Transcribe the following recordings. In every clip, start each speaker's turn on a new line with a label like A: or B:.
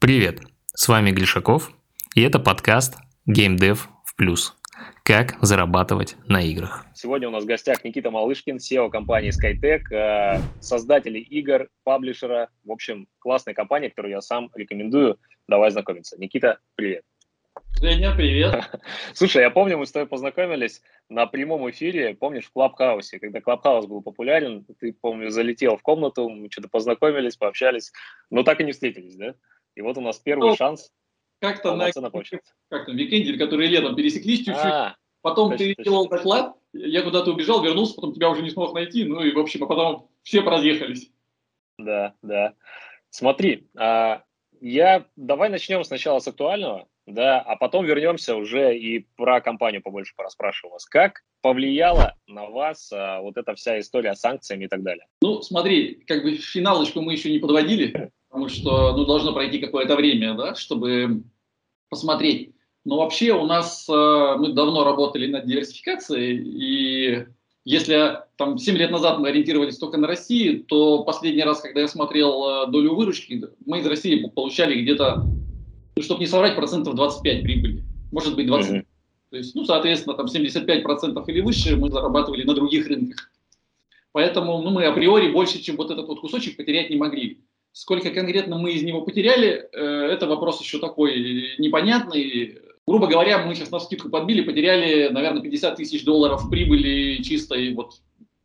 A: Привет, с вами Глишаков, и это подкаст Game Dev в плюс. Как зарабатывать на играх.
B: Сегодня у нас в гостях Никита Малышкин, SEO компании Skytech, э, создатели игр, паблишера. В общем, классная компания, которую я сам рекомендую. Давай знакомиться. Никита, привет.
C: Женя, привет.
B: Слушай, я помню, мы с тобой познакомились на прямом эфире, помнишь, в Клабхаусе, когда Клабхаус был популярен, ты, помню, залетел в комнату, мы что-то познакомились, пообщались, но так и не встретились, да? И вот у нас первый ну, шанс
C: как-то на, как там, викенде, которые летом пересеклись чуть-чуть, а, потом точно, ты делал доклад, я куда-то убежал, вернулся, потом тебя уже не смог найти, ну и, в общем, а потом все разъехались.
B: Да, да. Смотри, а, я, давай начнем сначала с актуального, да, а потом вернемся уже и про компанию побольше пораспрашиваю вас. Как повлияла на вас а, вот эта вся история с санкциями и так далее?
C: Ну, смотри, как бы финалочку мы еще не подводили, потому что, ну, должно пройти какое-то время, да, чтобы посмотреть. Но вообще у нас, а, мы давно работали над диверсификацией, и если там 7 лет назад мы ориентировались только на Россию, то последний раз, когда я смотрел а, долю выручки, мы из России получали где-то ну, чтобы не соврать, процентов 25 прибыли, может быть 20. Mm-hmm. То есть, ну, соответственно, там 75% или выше мы зарабатывали на других рынках. Поэтому ну, мы априори больше, чем вот этот вот кусочек потерять не могли. Сколько конкретно мы из него потеряли, э, это вопрос еще такой непонятный. Грубо говоря, мы сейчас на скидку подбили, потеряли, наверное, 50 тысяч долларов прибыли чистой вот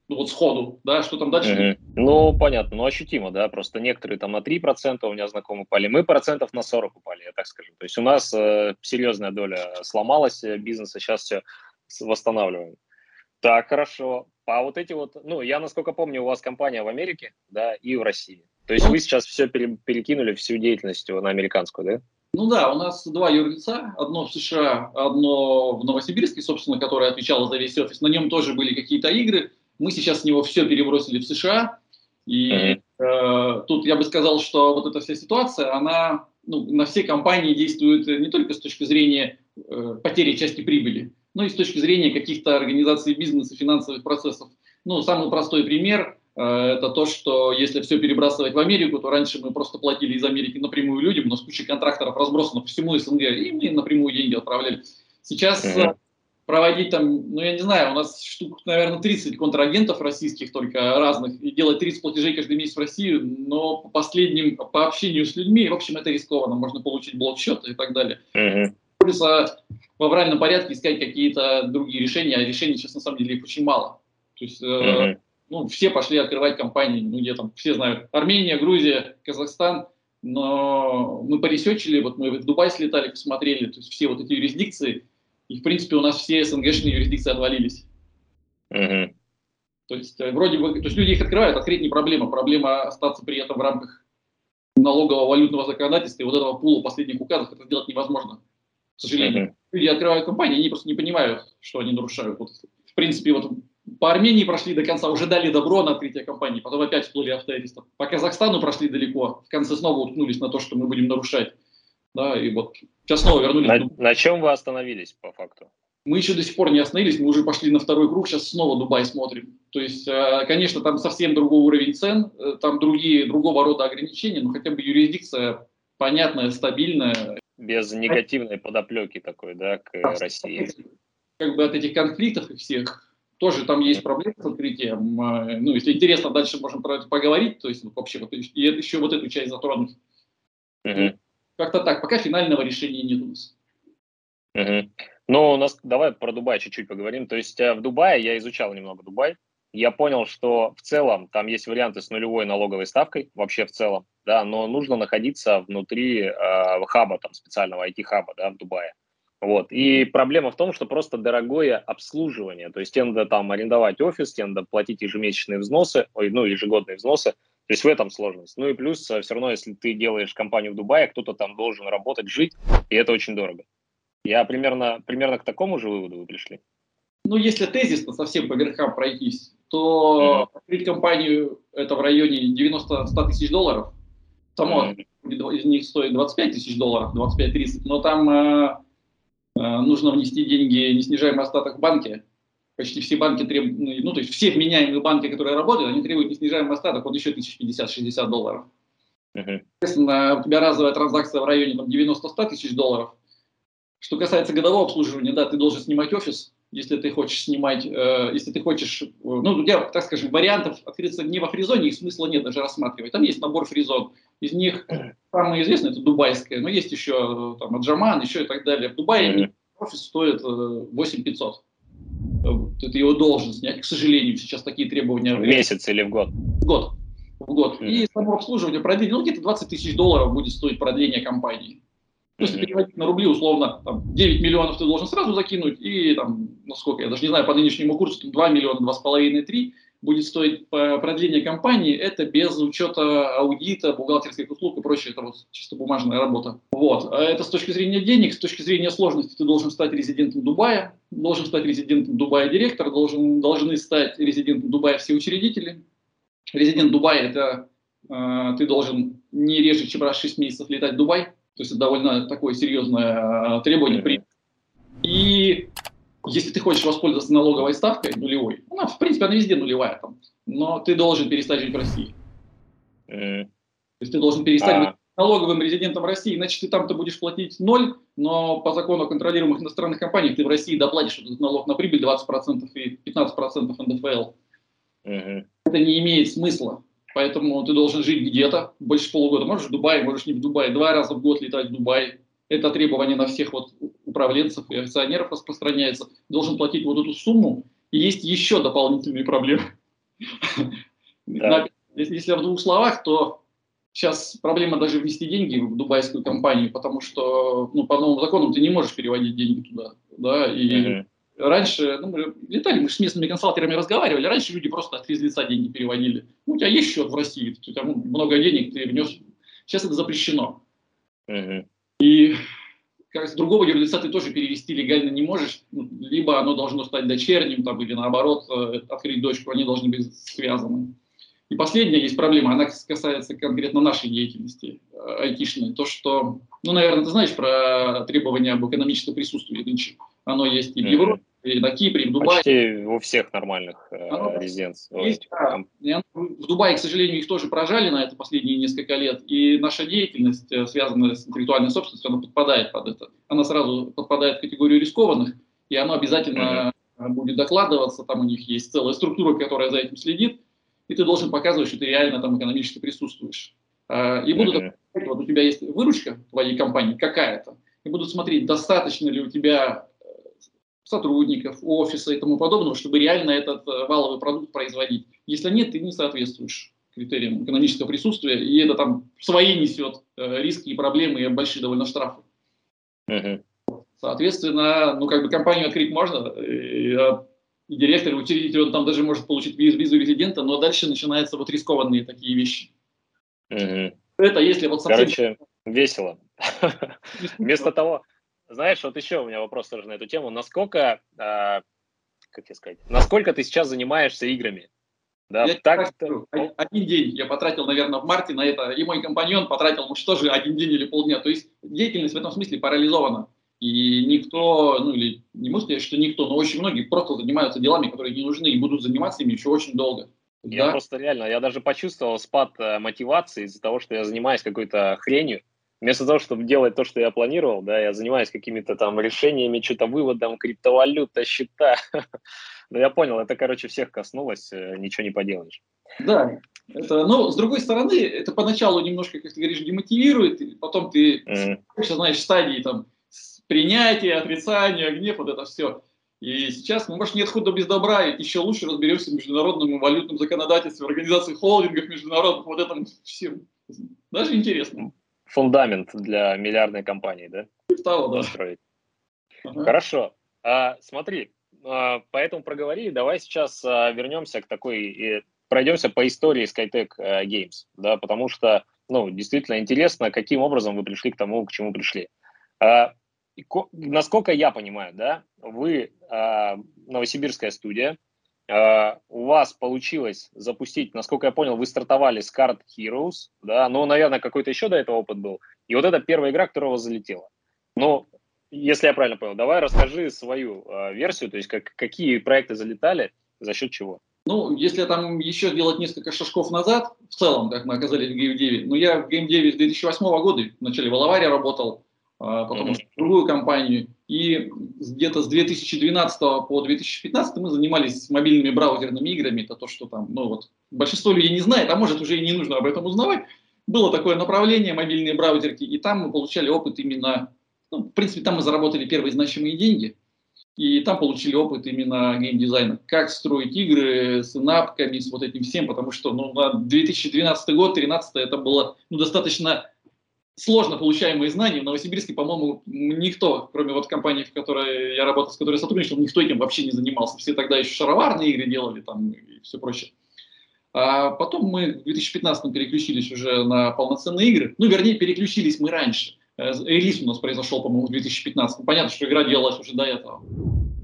C: ну вот сходу, да, что там дальше?
B: Mm-hmm. Ну, понятно, ну ощутимо, да, просто некоторые там на 3% у меня знакомые упали, мы процентов на 40 упали, я так скажу. То есть у нас э, серьезная доля сломалась э, бизнеса, сейчас все восстанавливаем. Так, хорошо. А вот эти вот, ну, я, насколько помню, у вас компания в Америке, да, и в России. То есть ну, вы сейчас все пере, перекинули всю деятельность на американскую, да?
C: Ну да, у нас два юрлица, одно в США, одно в Новосибирске, собственно, которое отвечало за весь офис. На нем тоже были какие-то игры, мы сейчас с него все перебросили в США, и э, тут я бы сказал, что вот эта вся ситуация, она ну, на все компании действует не только с точки зрения э, потери части прибыли, но и с точки зрения каких-то организаций бизнеса, финансовых процессов. Ну, самый простой пример это то, что если все перебрасывать в Америку, то раньше мы просто платили из Америки напрямую людям, у нас куча контракторов разбросана по всему СНГ, и мы напрямую деньги отправляли. Сейчас uh-huh проводить там, ну я не знаю, у нас штук, наверное, 30 контрагентов российских только разных, и делать 30 платежей каждый месяц в Россию, но по последним, по общению с людьми, в общем, это рискованно, можно получить блок-счет и так далее. Uh-huh. Плюс а, в авральном порядке искать какие-то другие решения, а решений сейчас на самом деле их очень мало. То есть, uh-huh. Ну, все пошли открывать компании, ну, где там, все знают, Армения, Грузия, Казахстан, но мы поресечили, вот мы в Дубай слетали, посмотрели, то есть все вот эти юрисдикции, и, в принципе, у нас все СНГшные юрисдикции отвалились.
B: Угу.
C: То есть, э, вроде бы, то есть люди их открывают, открыть не проблема. Проблема остаться при этом в рамках налогового валютного законодательства и вот этого пула последних указов это сделать невозможно. К сожалению. uh Люди открывают компании, они просто не понимают, что они нарушают. Вот, в принципе, вот по Армении прошли до конца, уже дали добро на открытие компании, потом опять всплыли обстоятельства. По Казахстану прошли далеко, в конце снова уткнулись на то, что мы будем нарушать. Да, и вот сейчас снова вернулись.
B: На, на чем вы остановились по факту?
C: Мы еще до сих пор не остановились, мы уже пошли на второй круг, сейчас снова Дубай смотрим. То есть, э, конечно, там совсем другой уровень цен, э, там другие, другого рода ограничения, но хотя бы юрисдикция понятная, стабильная.
B: Без негативной подоплеки такой, да, к России.
C: Как бы от этих конфликтов и всех тоже там есть проблемы с открытием. Э, ну, если интересно, дальше можем про это поговорить, то есть вот, вообще вот, и еще вот эту часть затронуть. Угу. Как-то так, пока финального решения нет у нас.
B: Угу. Ну, у нас, давай про Дубай чуть-чуть поговорим. То есть э, в Дубае, я изучал немного Дубай, я понял, что в целом там есть варианты с нулевой налоговой ставкой, вообще в целом, да, но нужно находиться внутри э, хаба, там, специального IT-хаба, да, в Дубае. Вот. И проблема в том, что просто дорогое обслуживание. То есть тебе надо там арендовать офис, тебе надо платить ежемесячные взносы, ой, ну, ежегодные взносы. То есть в этом сложность. Ну и плюс э, все равно, если ты делаешь компанию в Дубае, кто-то там должен работать, жить, и это очень дорого. Я примерно, примерно к такому же выводу вы пришли.
C: Ну, если тезисно совсем по верхам пройтись, то mm-hmm. открыть компанию это в районе 90-100 тысяч долларов. Само mm-hmm. из них стоит 25 тысяч долларов, 25-30, но там э, нужно внести деньги, неснижаемый остаток в банке, почти все банки требуют, ну, ну, то есть все вменяемые банки, которые работают, они требуют неснижаемый остаток, он еще 1050-60 долларов. Соответственно, у тебя разовая транзакция в районе там, 90-100 тысяч долларов. Что касается годового обслуживания, да, ты должен снимать офис, если ты хочешь снимать, э, если ты хочешь, э, ну, тебя, так скажем, вариантов открыться не во фризоне, их смысла нет даже рассматривать. Там есть набор фризон. Из них самое известное это дубайская, но есть еще там Аджаман, еще и так далее. В Дубае офис стоит 8500. Э, ты его должен снять. К сожалению, сейчас такие требования.
B: В месяц или в год?
C: В год. В год. Mm-hmm. И само обслуживание продление, ну, где-то 20 тысяч долларов будет стоить продление компании. Если переводить на рубли, условно, там, 9 миллионов ты должен сразу закинуть, и там, ну сколько, я даже не знаю, по нынешнему курсу, 2 миллиона, 2,5-3 будет стоить продление компании, это без учета аудита, бухгалтерских услуг и прочее, это вот чисто бумажная работа. Вот. А это с точки зрения денег, с точки зрения сложности ты должен стать резидентом Дубая, должен стать резидентом Дубая директор, должен, должны стать резидентом Дубая все учредители. Резидент Дубая это э, ты должен не реже, чем раз в 6 месяцев летать в Дубай, то есть это довольно такое серьезное э, требование. И если ты хочешь воспользоваться налоговой ставкой нулевой, она, в принципе, она везде нулевая там, но ты должен перестать жить в России. То есть ты должен перестать а. быть налоговым резидентом России, иначе ты там-то будешь платить ноль, но по закону о контролируемых иностранных компаниях ты в России доплатишь этот налог на прибыль 20% и 15% НДФЛ. Это не имеет смысла. Поэтому ты должен жить где-то больше полугода. Можешь в Дубае, можешь не в Дубае. Два раза в год летать в Дубай. Это требование на всех вот управленцев и акционеров распространяется. Должен платить вот эту сумму. И есть еще дополнительные проблемы. Да. Если в двух словах, то сейчас проблема даже внести деньги в дубайскую компанию, потому что ну, по новым законам ты не можешь переводить деньги туда. Да, и. Раньше, ну, мы летали, мы с местными консалтерами разговаривали, раньше люди просто от физлица деньги переводили. Ну, у тебя есть счет в России, у тебя много денег, ты внес. Сейчас это запрещено. Uh-huh. И как с другого юрлица ты тоже перевести легально не можешь, ну, либо оно должно стать дочерним, там, или наоборот, э, открыть дочку, они должны быть связаны. И последняя есть проблема, она касается конкретно нашей деятельности э, айтишной. То, что, ну, наверное, ты знаешь про требования об экономическом присутствии нынче. Оно есть и в Европе, и на Кипре, и в Дубае.
B: Почти у всех нормальных э, резиденций.
C: Есть, да. В Дубае, к сожалению, их тоже прожали на это последние несколько лет, и наша деятельность, э, связанная с интеллектуальной собственностью, она подпадает под это. Она сразу подпадает в категорию рискованных, и она обязательно mm-hmm. будет докладываться, там у них есть целая структура, которая за этим следит, и ты должен показывать, что ты реально там экономически присутствуешь. А, и будут, mm-hmm. вот у тебя есть выручка твоей компании какая-то, и будут смотреть, достаточно ли у тебя сотрудников, офиса и тому подобного, чтобы реально этот э, валовый продукт производить. Если нет, ты не соответствуешь критериям экономического присутствия, и это там свои несет э, риски и проблемы, и большие довольно штрафы. Uh-huh. Соответственно, ну как бы компанию открыть можно, и, директор, и учредитель, он там даже может получить визу, визу резидента, но дальше начинаются вот рискованные такие вещи.
B: Uh-huh.
C: Это если вот
B: совсем... Короче, весело. Вместо того, знаешь, вот еще у меня вопрос тоже на эту тему. Насколько, э, как тебе сказать, насколько ты сейчас занимаешься играми?
C: Да, я так скажу, один день я потратил, наверное, в марте на это, и мой компаньон потратил, ну что же, один день или полдня. То есть деятельность в этом смысле парализована. И никто, ну или не могу сказать, что никто, но очень многие просто занимаются делами, которые не нужны, и будут заниматься ими еще очень долго.
B: Я да? просто реально, я даже почувствовал спад э, мотивации из-за того, что я занимаюсь какой-то хренью, вместо того, чтобы делать то, что я планировал, да, я занимаюсь какими-то там решениями, что-то выводом, криптовалюта, счета. Но я понял, это, короче, всех коснулось, э, ничего не поделаешь.
C: Да, это, но с другой стороны, это поначалу немножко, как ты говоришь, демотивирует, потом ты, mm. знаешь, стадии там принятия, отрицания, гнев, вот это все. И сейчас, ну, может, нет худа без добра, и еще лучше разберемся в международном валютном законодательстве, в организации холдингов международных, вот этом всем. Даже интересно
B: фундамент для миллиардной компании, да?
C: Того, да. Построить.
B: Ага. Хорошо. А, смотри, а, поэтому проговорили, давай сейчас а, вернемся к такой, и пройдемся по истории Skytech а, Games, да, потому что, ну, действительно интересно, каким образом вы пришли к тому, к чему пришли. А, насколько я понимаю, да, вы а, новосибирская студия, Uh, у вас получилось запустить, насколько я понял, вы стартовали с Card Heroes, да, но, наверное, какой-то еще до этого опыт был. И вот это первая игра, которая у вас залетела. Но, если я правильно понял, давай расскажи свою uh, версию, то есть как, какие проекты залетали, за счет чего.
C: Ну, если там еще делать несколько шажков назад, в целом, как мы оказались в Game 9, ну, я в Game 9 с 2008 года, в Алаваре работал, а, потом mm-hmm. в другую компанию, и где-то с 2012 по 2015 мы занимались мобильными браузерными играми, это то, что там, ну вот, большинство людей не знает, а может уже и не нужно об этом узнавать, было такое направление, мобильные браузерки, и там мы получали опыт именно, ну, в принципе, там мы заработали первые значимые деньги, и там получили опыт именно геймдизайна. Как строить игры с инапками, с вот этим всем, потому что ну, на 2012 год, 2013 это было ну, достаточно сложно получаемые знания. В Новосибирске, по-моему, никто, кроме вот компании, в которой я работал, с которой я сотрудничал, никто этим вообще не занимался. Все тогда еще шароварные игры делали там и все прочее. А потом мы в 2015 переключились уже на полноценные игры. Ну, вернее, переключились мы раньше. Э, релиз у нас произошел, по-моему, в 2015. Понятно, что игра делалась уже до этого.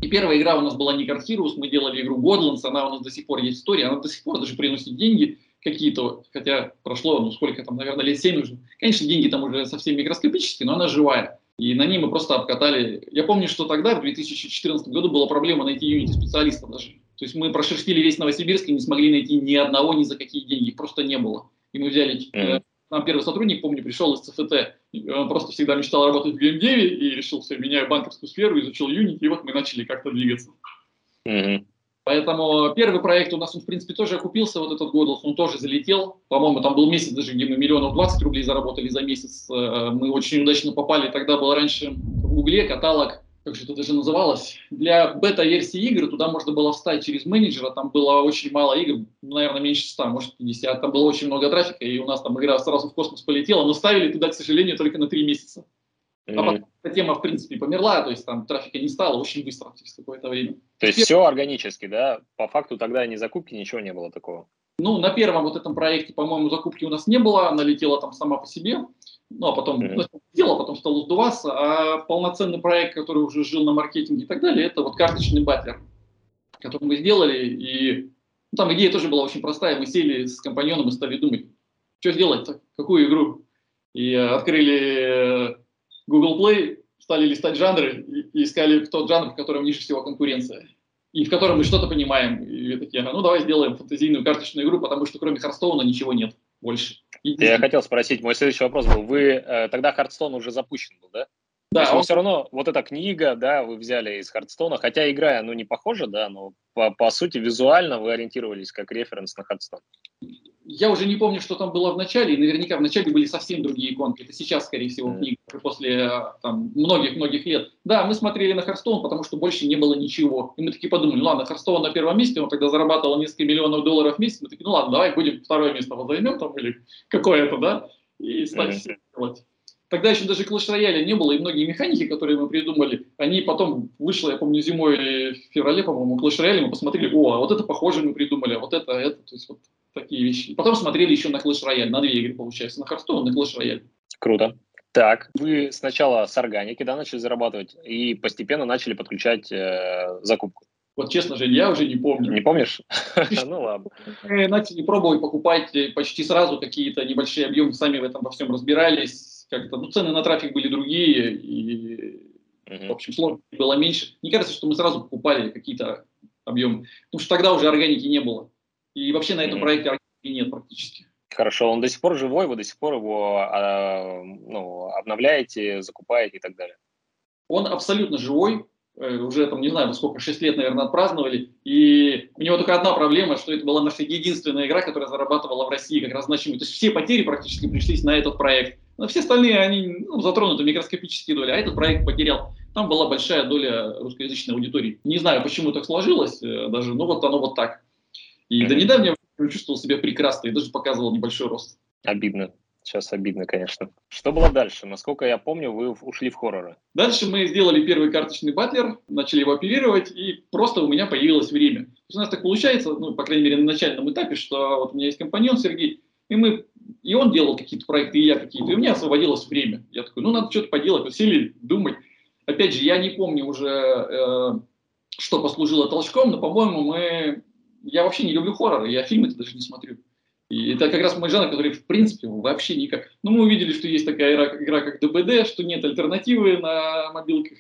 C: И первая игра у нас была не Heroes, мы делали игру Godlands, она у нас до сих пор есть история, она до сих пор даже приносит деньги какие-то, хотя прошло, ну сколько там, наверное, лет 7 уже. Конечно, деньги там уже совсем микроскопические, но она живая. И на ней мы просто обкатали. Я помню, что тогда, в 2014 году, была проблема найти юнити специалиста даже. То есть мы прошерстили весь Новосибирск и не смогли найти ни одного, ни за какие деньги. Их просто не было. И мы взяли mm-hmm нам первый сотрудник, помню, пришел из ЦФТ, он просто всегда мечтал работать в GameDev и решил, все, меняю банковскую сферу, изучил Unity, и вот мы начали как-то двигаться. Mm-hmm. Поэтому первый проект у нас, он, в принципе, тоже окупился, вот этот год, он тоже залетел. По-моему, там был месяц даже, где мы миллионов 20 рублей заработали за месяц. Э, мы очень удачно попали, тогда был раньше в Гугле каталог как же это даже называлось, для бета-версии игр туда можно было встать через менеджера, там было очень мало игр, наверное, меньше 100, может 50, там было очень много трафика, и у нас там игра сразу в космос полетела, но ставили туда, к сожалению, только на 3 месяца. Mm-hmm. А потом эта тема, в принципе, померла, то есть там трафика не стало очень быстро, через какое-то время.
B: То есть все органически, да? По факту тогда ни закупки, ничего не было такого?
C: Ну, на первом вот этом проекте, по-моему, закупки у нас не было, она летела там сама по себе ну, а потом mm-hmm. дело, потом стал сдуваться, а полноценный проект, который уже жил на маркетинге и так далее, это вот карточный батлер, который мы сделали, и ну, там идея тоже была очень простая, мы сели с компаньоном и стали думать, что сделать-то, какую игру, и э, открыли э, Google Play, стали листать жанры и, искали тот жанр, в котором ниже всего конкуренция и в котором мы что-то понимаем. И такие, ну давай сделаем фантазийную карточную игру, потому что кроме Харстоуна ничего нет больше.
B: Я хотел спросить, мой следующий вопрос был, вы э, тогда Хардстон уже запущен был, да? Да. Он... все равно, вот эта книга, да, вы взяли из Хардстона, хотя игра, ну, не похожа, да, но по, по сути визуально вы ориентировались как референс на Хардстон
C: я уже не помню, что там было в начале, и наверняка в начале были совсем другие иконки. Это сейчас, скорее всего, книга после многих-многих лет. Да, мы смотрели на Харстоун, потому что больше не было ничего. И мы такие подумали, ладно, Харстоун на первом месте, он тогда зарабатывал несколько миллионов долларов в месяц. Мы такие, ну ладно, давай будем второе место вот займем там, или какое-то, да, и стали все делать. Тогда еще даже Clash Royale не было, и многие механики, которые мы придумали, они потом вышло, я помню, зимой или в феврале, по-моему, Clash Royale, мы посмотрели, о, а вот это похоже мы придумали, а вот это, это, то есть вот такие вещи. Потом смотрели еще на Clash Royale, на две игры, получается, на Hearthstone на Clash Royale.
B: Круто. Так, вы сначала с органики, да, начали зарабатывать и постепенно начали подключать э, закупку.
C: Вот честно же, я уже не помню.
B: Не помнишь? Ну ладно.
C: Начали пробовать покупать почти сразу какие-то небольшие объемы, сами в этом во всем разбирались. Как-то, ну, цены на трафик были другие, и, в общем, сложности было меньше. Не кажется, что мы сразу покупали какие-то объемы, потому что тогда уже органики не было. И вообще на этом mm-hmm. проекте нет практически.
B: Хорошо, он до сих пор живой, вы до сих пор его а, ну, обновляете, закупаете и так далее?
C: Он абсолютно живой, э, уже там, не знаю, сколько, 6 лет, наверное, отпраздновали, и у него только одна проблема, что это была наша единственная игра, которая зарабатывала в России как раз значимую. То есть все потери практически пришлись на этот проект. Но все остальные, они ну, затронуты микроскопические доли, а этот проект потерял. Там была большая доля русскоязычной аудитории. Не знаю, почему так сложилось э, даже, но вот оно вот так. И до недавнего чувствовал себя прекрасно и даже показывал небольшой рост.
B: Обидно. Сейчас обидно, конечно. Что было дальше? Насколько я помню, вы ушли в хорроры.
C: Дальше мы сделали первый карточный батлер, начали его оперировать, и просто у меня появилось время. То есть у нас так получается, ну, по крайней мере, на начальном этапе, что вот у меня есть компаньон Сергей, и мы и он делал какие-то проекты, и я какие-то, и у меня освободилось время. Я такой, ну, надо что-то поделать, вот сели думать. Опять же, я не помню уже, э, что послужило толчком, но, по-моему, мы я вообще не люблю хорроры, я фильмы даже не смотрю. И это как раз мой жанр, который в принципе вообще никак. Ну, мы увидели, что есть такая игра, игра как ДБД, что нет альтернативы на мобилках.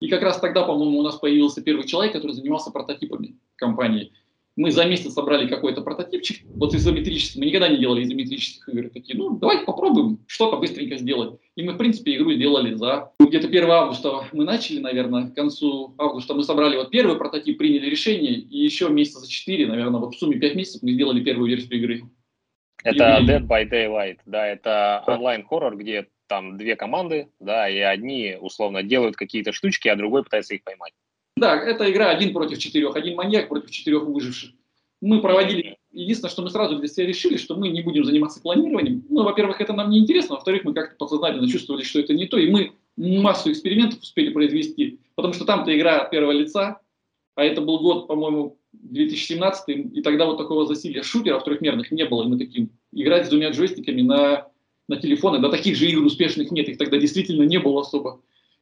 C: И как раз тогда, по-моему, у нас появился первый человек, который занимался прототипами компании. Мы за месяц собрали какой-то прототипчик, вот изометрический, мы никогда не делали изометрических игр, такие, ну, давайте попробуем что-то быстренько сделать. И мы, в принципе, игру сделали за где-то 1 августа мы начали, наверное, к концу августа мы собрали вот первый прототип, приняли решение, и еще месяца за 4, наверное, вот в сумме 5 месяцев мы сделали первую версию игры.
B: Это и... Dead by Daylight, да, это да. онлайн-хоррор, где там две команды, да, и одни условно делают какие-то штучки, а другой пытается их поймать.
C: Да, это игра один против четырех, один маньяк против четырех выживших. Мы проводили, единственное, что мы сразу для себя решили, что мы не будем заниматься клонированием. Ну, во-первых, это нам не интересно, во-вторых, мы как-то подсознательно чувствовали, что это не то, и мы массу экспериментов успели произвести, потому что там-то игра от первого лица, а это был год, по-моему, 2017, и тогда вот такого засилия шутеров трехмерных не было, и мы таким, играть с двумя джойстиками на, на телефоны, да таких же игр успешных нет, их тогда действительно не было особо.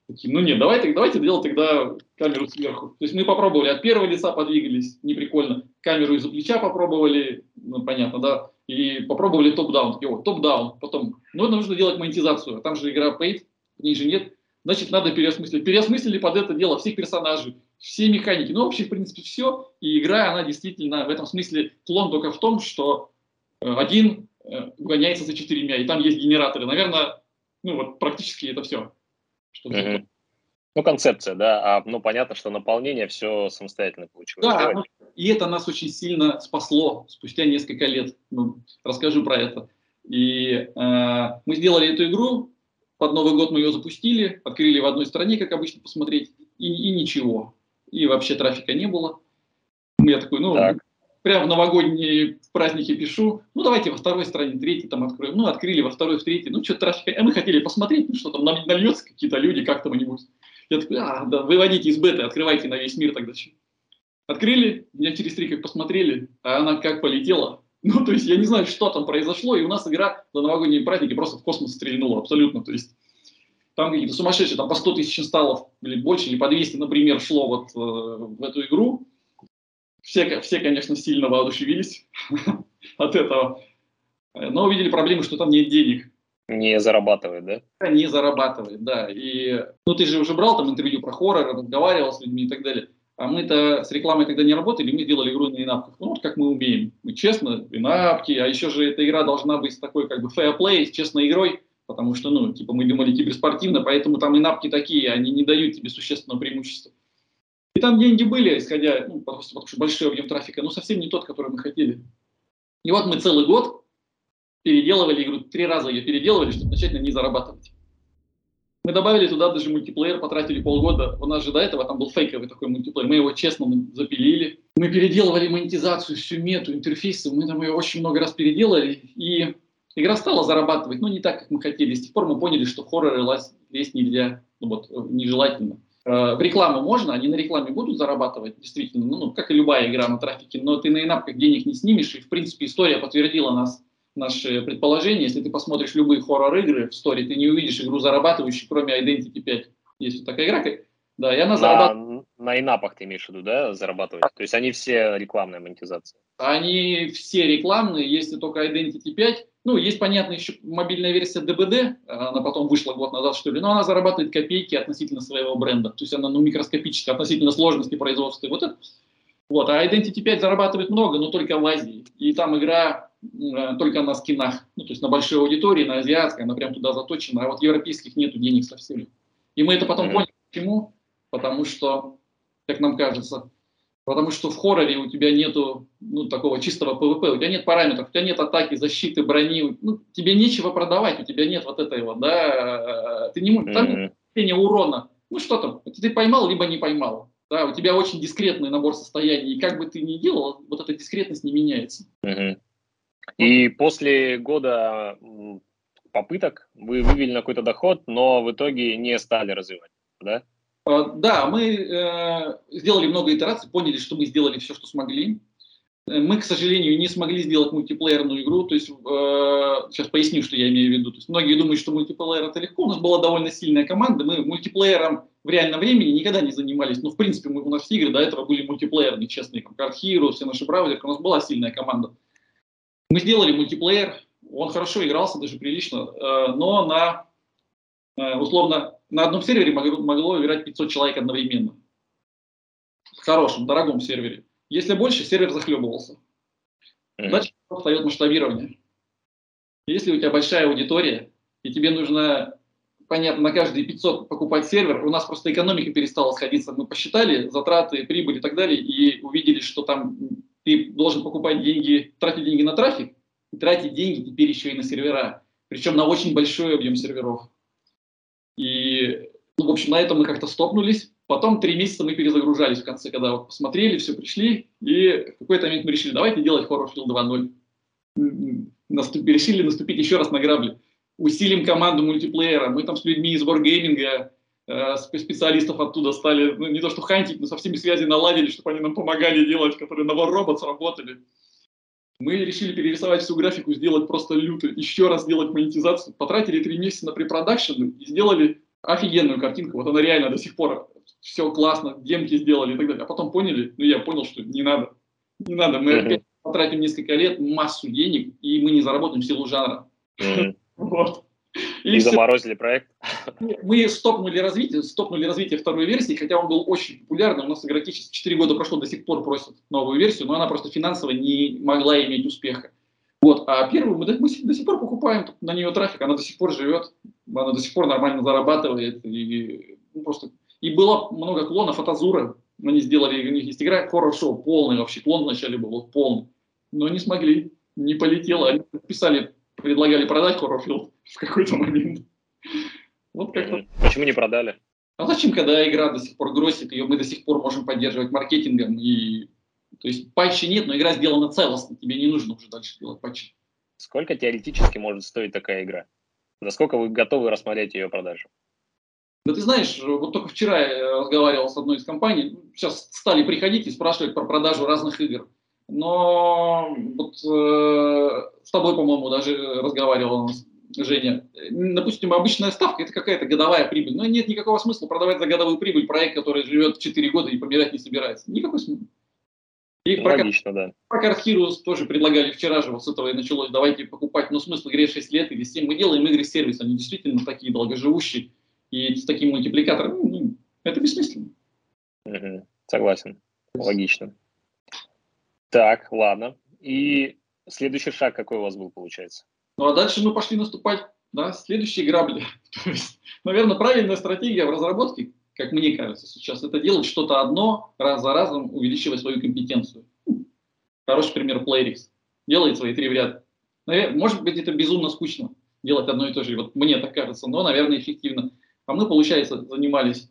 C: Такие, ну нет, давайте, давайте делать тогда камеру сверху. То есть мы попробовали от первого лица подвигались, не прикольно. Камеру из-за плеча попробовали, ну понятно, да. И попробовали топ-даун. Такие, о, топ-даун. Потом, ну нужно делать монетизацию. А там же игра paid, в ней же нет. Значит, надо переосмыслить. Переосмыслили под это дело всех персонажей, все механики. Ну, вообще, в принципе, все. И игра, она действительно в этом смысле клон только в том, что э, один э, гоняется за четырьмя, и там есть генераторы. Наверное, ну вот практически это все.
B: Угу. Ну, концепция, да. А, ну, понятно, что наполнение все самостоятельно получилось.
C: Да, ну, и это нас очень сильно спасло спустя несколько лет. Ну, расскажу про это. И э, мы сделали эту игру, под Новый год мы ее запустили, открыли в одной стране, как обычно, посмотреть, и, и ничего. И вообще трафика не было. Я такой, ну, так. Прям в новогодние праздники пишу, ну, давайте во второй стране, третий там откроем. Ну, открыли во второй, в третий, ну, что трафика. А мы хотели посмотреть, ну, что там нальется какие-то люди, как там они я такой, а, да, выводите из беты, открывайте на весь мир тогда. Открыли, меня через три как посмотрели, а она как полетела. Ну, то есть я не знаю, что там произошло, и у нас игра за новогодние праздники просто в космос стрельнула абсолютно. То есть там какие-то сумасшедшие, там по 100 тысяч инсталлов или больше, или по 200, например, шло вот э, в эту игру. Все, все, конечно, сильно воодушевились от этого, но увидели проблемы, что там нет денег.
B: Не зарабатывает, да?
C: Не зарабатывает, да. И, ну, ты же уже брал там интервью про хоррор, разговаривал с людьми и так далее. А мы-то с рекламой тогда не работали, мы сделали игру на инапках. Ну, вот как мы умеем. Мы честно, инапки, а еще же эта игра должна быть такой как бы fair play, с честной игрой, потому что, ну, типа мы думали киберспортивно, поэтому там инапки такие, они не дают тебе существенного преимущества. И там деньги были, исходя, ну, потому, потому что большой объем трафика, но совсем не тот, который мы хотели. И вот мы целый год переделывали игру, три раза ее переделывали, чтобы начать на ней зарабатывать. Мы добавили туда даже мультиплеер, потратили полгода. У нас же до этого там был фейковый такой мультиплеер. Мы его честно запилили. Мы переделывали монетизацию, всю мету, интерфейсы. Мы там ее очень много раз переделали. И игра стала зарабатывать, но не так, как мы хотели. С тех пор мы поняли, что хорроры лезть нельзя, ну, вот, нежелательно. Э, в рекламу можно, они на рекламе будут зарабатывать, действительно, ну, ну, как и любая игра на трафике, но ты на инапках денег не снимешь, и, в принципе, история подтвердила нас наши предположения. Если ты посмотришь любые хоррор-игры в сторе, ты не увидишь игру зарабатывающую, кроме Identity 5. Есть вот такая игра, да, и она
B: зарабатывает. На инапах ты имеешь в виду, да, зарабатывать? То есть они все рекламная монетизация?
C: Они все рекламные, если только Identity 5. Ну, есть, понятно, еще мобильная версия DBD, она потом вышла год назад, что ли, но она зарабатывает копейки относительно своего бренда. То есть она ну, микроскопическая относительно сложности производства. Вот это. Вот, а Identity V зарабатывает много, но только в Азии. И там игра Э, только на скинах, ну, то есть на большой аудитории, на азиатской, она прям туда заточена, а вот европейских нету денег совсем. И мы это потом mm-hmm. поняли, почему, потому что, как нам кажется, потому что в хорроре у тебя нету ну, такого чистого PvP, у тебя нет параметров, у тебя нет атаки, защиты, брони, ну, тебе нечего продавать, у тебя нет вот этого, да, ты не можешь, там нет урона, ну что там, ты поймал, либо не поймал. Да, у тебя очень дискретный набор состояний, и как бы ты ни делал, вот эта дискретность не меняется.
B: И после года попыток вы вывели на какой-то доход, но в итоге не стали развивать, да?
C: А, да, мы э, сделали много итераций, поняли, что мы сделали все, что смогли. Э, мы, к сожалению, не смогли сделать мультиплеерную игру. То есть, э, сейчас поясню, что я имею в виду. То есть, многие думают, что мультиплеер это легко. У нас была довольно сильная команда. Мы мультиплеером в реальном времени никогда не занимались. Но, в принципе, мы, у нас все игры до этого были мультиплеерные, честные. Как Card Hero, все наши браузеры. У нас была сильная команда. Мы сделали мультиплеер, он хорошо игрался, даже прилично, э, но на, э, условно, на одном сервере могло, могло играть 500 человек одновременно. В хорошем, дорогом сервере. Если больше, сервер захлебывался. Дальше встает масштабирование. Если у тебя большая аудитория, и тебе нужно, понятно, на каждые 500 покупать сервер, у нас просто экономика перестала сходиться. Мы посчитали затраты, прибыль и так далее, и увидели, что там ты должен покупать деньги, тратить деньги на трафик, и тратить деньги теперь еще и на сервера. Причем на очень большой объем серверов. И, ну, в общем, на этом мы как-то стопнулись. Потом три месяца мы перезагружались в конце, когда вот посмотрели, все пришли, и в какой-то момент мы решили, давайте делать Horrorfield 2.0. Наступ, решили наступить еще раз на грабли. Усилим команду мультиплеера. Мы там с людьми из Wargaming, э, специалистов оттуда стали, ну, не то что хантить, но со всеми связи наладили, чтобы они нам помогали делать, которые на War работали. Мы решили перерисовать всю графику, сделать просто люто, еще раз сделать монетизацию. Потратили три месяца на препродакшн и сделали офигенную картинку. Вот она реально до сих пор все классно, демки сделали и так далее. А потом поняли, ну я понял, что не надо. Не надо, мы mm-hmm. опять потратим несколько лет, массу денег, и мы не заработаем силу жанра.
B: Mm-hmm. вот. И, и заморозили проект?
C: Мы стопнули развитие, стопнули развитие второй версии, хотя он был очень популярный. У нас игроки сейчас 4 года прошло, до сих пор просят новую версию, но она просто финансово не могла иметь успеха. Вот. А первую мы, мы до сих пор покупаем на нее трафик, она до сих пор живет, она до сих пор нормально зарабатывает. И, ну, просто и было много клонов от Азура. Они сделали, у них есть игра хоррор-шоу, полный вообще, клон вначале был полный. Но не смогли, не полетело. Они писали, предлагали продать Хоррорфилд в какой-то момент.
B: Вот как-то. Почему не продали?
C: А зачем, когда игра до сих пор гроссит, ее мы до сих пор можем поддерживать маркетингом. И... То есть патчи нет, но игра сделана целостно, тебе не нужно уже дальше делать патчи.
B: Сколько теоретически может стоить такая игра? За сколько вы готовы рассмотреть ее продажу?
C: Да ты знаешь, вот только вчера я разговаривал с одной из компаний, сейчас стали приходить и спрашивать про продажу разных игр. Но вот э, с тобой, по-моему, даже разговаривал Женя. Допустим, обычная ставка – это какая-то годовая прибыль. Но нет никакого смысла продавать за годовую прибыль проект, который живет 4 года и помирать не собирается. Никакой смысла. И ну, Логично, да. Про Card Heroes тоже предлагали вчера же, вот с этого и началось, давайте покупать, но смысл игре 6 лет или 7. Мы делаем игры сервис, они действительно такие долгоживущие и с таким мультипликатором, ну, ну, это бессмысленно.
B: Угу, согласен, логично. Так, ладно. И следующий шаг какой у вас был, получается?
C: Ну, а дальше мы пошли наступать, да, следующие грабли. То есть, наверное, правильная стратегия в разработке, как мне кажется сейчас, это делать что-то одно, раз за разом увеличивать свою компетенцию. Хороший пример Playrix. Делает свои три в ряд. Наверное, может быть, это безумно скучно делать одно и то же. Вот мне так кажется, но, наверное, эффективно. А мы, получается, занимались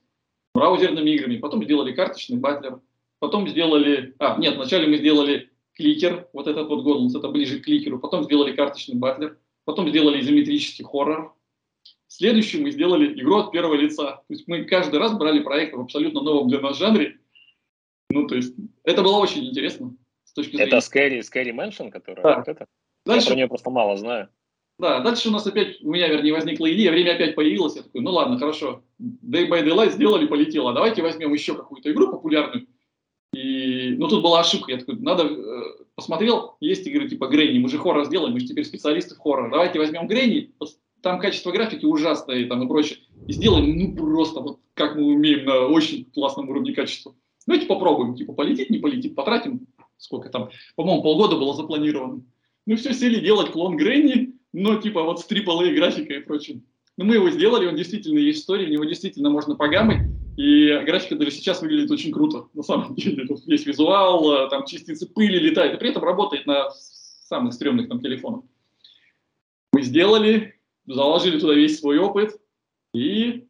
C: браузерными играми, потом сделали карточный батлер, потом сделали... А, нет, вначале мы сделали кликер, вот этот вот Godlands, это ближе к кликеру, потом сделали карточный батлер, потом сделали изометрический хоррор. Следующую мы сделали игру от первого лица. То есть мы каждый раз брали проект в абсолютно новом для нас жанре. Ну, то есть это было очень интересно.
B: С точки зрения... Это Scary, Scary Mansion, которая да. вот это? Дальше... Я про нее просто мало знаю.
C: Да, дальше у нас опять, у меня, вернее, возникла идея, время опять появилось, я такой, ну ладно, хорошо, Day by Daylight сделали, полетело, давайте возьмем еще какую-то игру популярную. И, ну, тут была ошибка, я такой, надо, э, посмотрел, есть игры типа Гренни, мы же хоррор сделаем, мы же теперь специалисты в хоррор, давайте возьмем Гренни, там качество графики ужасное и там и прочее, и сделаем, ну, просто вот как мы умеем на очень классном уровне качества. Давайте попробуем, типа, полетит, не полетит, потратим, сколько там, по-моему, полгода было запланировано. Ну, все, сели делать клон Гренни, но типа вот с AAA графикой и прочим. Но мы его сделали, он действительно есть история, в него действительно можно погамать, и графика даже сейчас выглядит очень круто, на самом деле. Тут есть визуал, э, там частицы пыли летают, и при этом работает на самых стрёмных там телефонах. Мы сделали, заложили туда весь свой опыт и,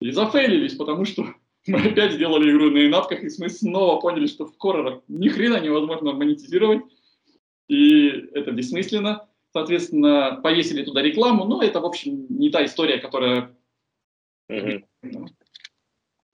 C: и зафейлились, потому что мы опять сделали игру на инапках, и мы снова поняли, что в хоррорах ни хрена невозможно монетизировать, и это бессмысленно соответственно, повесили туда рекламу, но это, в общем, не та история, которая...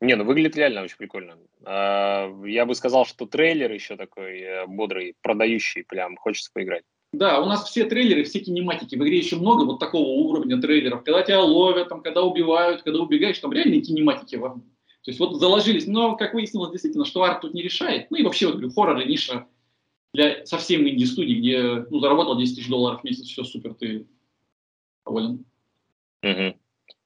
B: Не, ну выглядит реально очень прикольно. А, я бы сказал, что трейлер еще такой э, бодрый, продающий, прям хочется поиграть.
C: Да, у нас все трейлеры, все кинематики. В игре еще много вот такого уровня трейлеров. Когда тебя ловят, там, когда убивают, когда убегаешь, там реальные кинематики. То есть вот заложились. Но, как выяснилось, действительно, что арт тут не решает. Ну и вообще, вот, говорю, хоррор и ниша для совсем инди-студии, где ну, заработал 10 тысяч долларов в месяц, все супер, ты доволен.
B: Угу.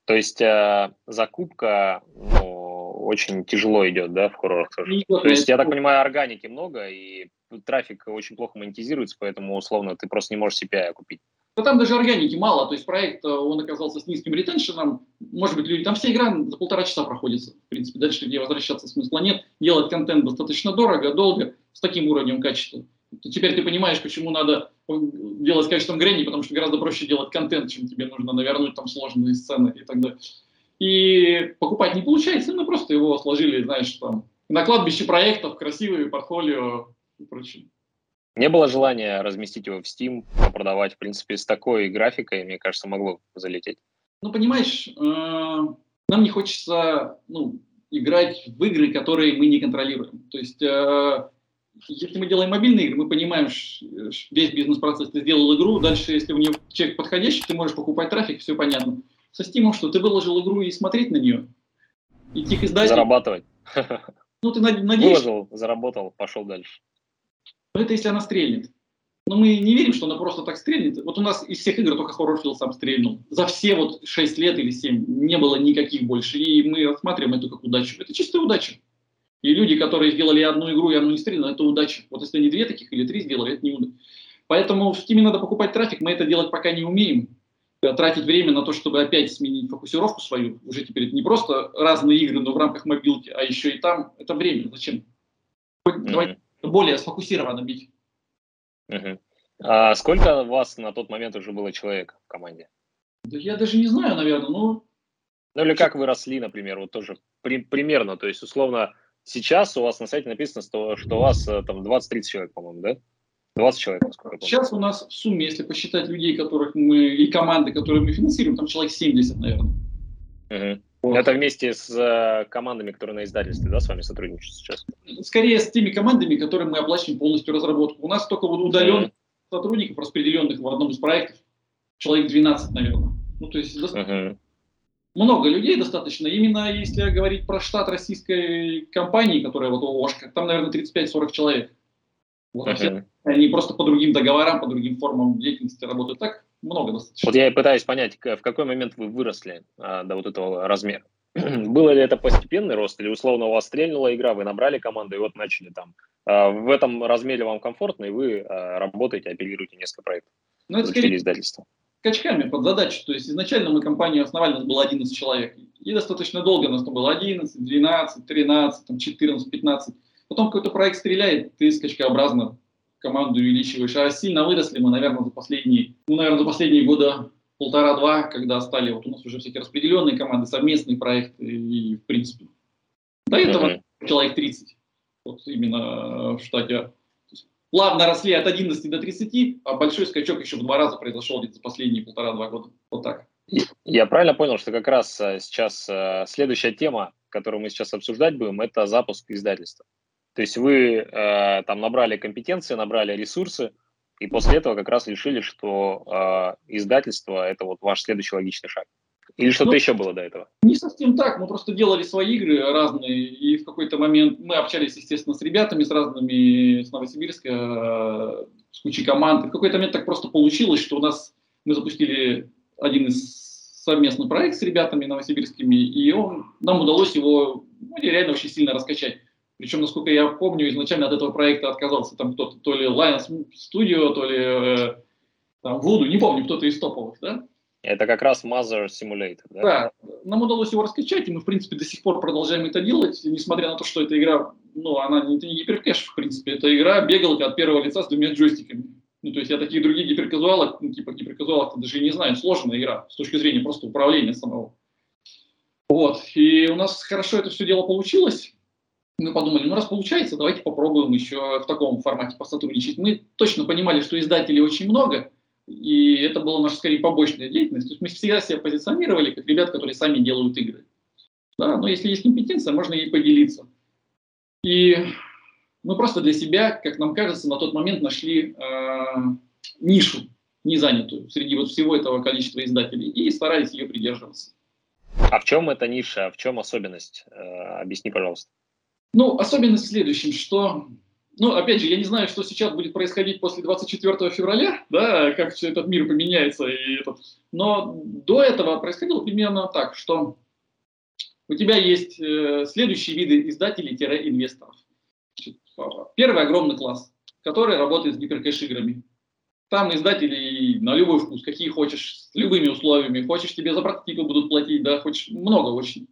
B: То есть э, закупка ну, очень тяжело идет, да, в хоррорах тоже. То есть, я так понимаю, органики много, и трафик очень плохо монетизируется, поэтому, условно, ты просто не можешь CPI купить.
C: Да там даже органики мало, то есть проект, э, он оказался с низким ретеншеном, может быть, люди, там вся игра за полтора часа проходится, в принципе, дальше где возвращаться смысла нет, делать контент достаточно дорого, долго, с таким уровнем качества. Теперь ты понимаешь, почему надо делать с качеством Гренни, потому что гораздо проще делать контент, чем тебе нужно навернуть там сложные сцены и так далее. И покупать не получается, мы просто его сложили, знаешь, там, на кладбище проектов, красивые портфолио и прочее.
B: Не было желания разместить его в Steam, продавать, в принципе, с такой графикой, мне кажется, могло залететь.
C: Ну, понимаешь, э, нам не хочется ну, играть в игры, которые мы не контролируем. То есть, э, если мы делаем мобильные игры, мы понимаем весь бизнес-процесс. Ты сделал игру, дальше, если у нее чек подходящий, ты можешь покупать трафик, все понятно. Со Steam, что ты выложил игру и смотреть на нее,
B: идти к издателю. Зарабатывать.
C: Ну, ты надеешься.
B: Выложил, заработал, пошел дальше.
C: Но это если она стрельнет. Но мы не верим, что она просто так стрельнет. Вот у нас из всех игр только Horrorfield сам стрельнул. За все вот 6 лет или 7 не было никаких больше. И мы рассматриваем это как удачу. Это чистая удача. И люди, которые сделали одну игру, и одну не стрельнули, это удача. Вот если они две таких или три сделали, это не удача. Поэтому в Steam надо покупать трафик, мы это делать пока не умеем. Тратить время на то, чтобы опять сменить фокусировку свою. Уже теперь это не просто разные игры, но в рамках мобилки, а еще и там. Это время. Зачем? Давайте более сфокусированно бить.
B: Угу. А сколько у вас на тот момент уже было человек в команде?
C: Да я даже не знаю, наверное, ну...
B: Ну или как вы росли, например, вот тоже при, примерно, то есть условно сейчас у вас на сайте написано, что, что у вас э, там 20-30 человек, по-моему, да? 20 человек,
C: насколько я помню. Сейчас у нас в сумме, если посчитать людей, которых мы, и команды, которые мы финансируем, там человек 70, наверное.
B: Угу. Вот. Это вместе с э, командами, которые на издательстве, да, с вами сотрудничают сейчас?
C: Скорее с теми командами, которым мы оплачиваем полностью разработку. У нас только вот удаленных mm сотрудников, распределенных в одном из проектов, человек 12, наверное. Ну, то есть mm много людей достаточно. Именно если говорить про штат российской компании, которая вот ООшка, там, наверное, 35-40 человек. Вот, uh-huh. Они просто по другим договорам, по другим формам деятельности работают так много достаточно.
B: Вот я и пытаюсь понять, в какой момент вы выросли а, до вот этого размера. Было ли это постепенный рост, или условно у вас стрельнула игра, вы набрали команду и вот начали там. А, в этом размере вам комфортно, и вы а, работаете, оперируете несколько проектов.
C: Ну, это скорее издательства. Скачками под задачу. То есть изначально мы компанию основали, у нас было 11 человек. И достаточно долго у нас там было 11, 12, 13, там 14, 15. Потом какой-то проект стреляет, ты скачкообразно команду увеличиваешь. А сильно выросли мы, наверное, за последние, ну, наверное, за последние года полтора-два, когда стали вот у нас уже всякие распределенные команды, совместные проекты и, в принципе, до этого mm-hmm. человек 30, вот именно в штате. Плавно росли от 11 до 30, а большой скачок еще в два раза произошел где-то за последние полтора-два года. Вот так.
B: Я правильно понял, что как раз э, сейчас э, следующая тема, которую мы сейчас обсуждать будем, это запуск издательства. То есть вы э, там набрали компетенции, набрали ресурсы, и после этого как раз решили, что э, издательство – это вот ваш следующий логичный шаг. Или что-то ну, еще было до этого?
C: Не совсем так. Мы просто делали свои игры разные, и в какой-то момент мы общались, естественно, с ребятами, с разными, с Новосибирска, э, с кучей команд. И в какой-то момент так просто получилось, что у нас мы запустили один из совместный проект с ребятами новосибирскими, и он, нам удалось его ну, реально очень сильно раскачать. Причем, насколько я помню, изначально от этого проекта отказался там кто-то, то ли Lions Studio, то ли э, там, Voodoo, не помню, кто-то из топовых, да?
B: Это как раз Mother Simulator, да?
C: Да, нам удалось его раскачать, и мы, в принципе, до сих пор продолжаем это делать, несмотря на то, что эта игра, ну, она не, не гиперкэш, в принципе, это игра бегалка от первого лица с двумя джойстиками. Ну, то есть я таких других гиперказуалок, ну, типа гиперказуалок даже не знаю, сложная игра с точки зрения просто управления самого. Вот, и у нас хорошо это все дело получилось, мы подумали, ну раз получается, давайте попробуем еще в таком формате посотрудничать. Мы точно понимали, что издателей очень много, и это была наша скорее побочная деятельность. То есть мы всегда себя позиционировали как ребят, которые сами делают игры. Да, но если есть компетенция, можно ей поделиться. И мы просто для себя, как нам кажется, на тот момент нашли э, нишу не занятую среди вот всего этого количества издателей и старались ее придерживаться.
B: А в чем эта ниша, в чем особенность? Э, объясни, пожалуйста.
C: Ну, особенность в следующем, что, ну, опять же, я не знаю, что сейчас будет происходить после 24 февраля, да, как все этот мир поменяется, и этот, но до этого происходило примерно так, что у тебя есть э, следующие виды издателей-инвесторов. Первый огромный класс, который работает с гиперкэш-играми. Там издатели на любой вкус, какие хочешь, с любыми условиями. Хочешь, тебе за прототипы будут платить, да, хочешь, много очень.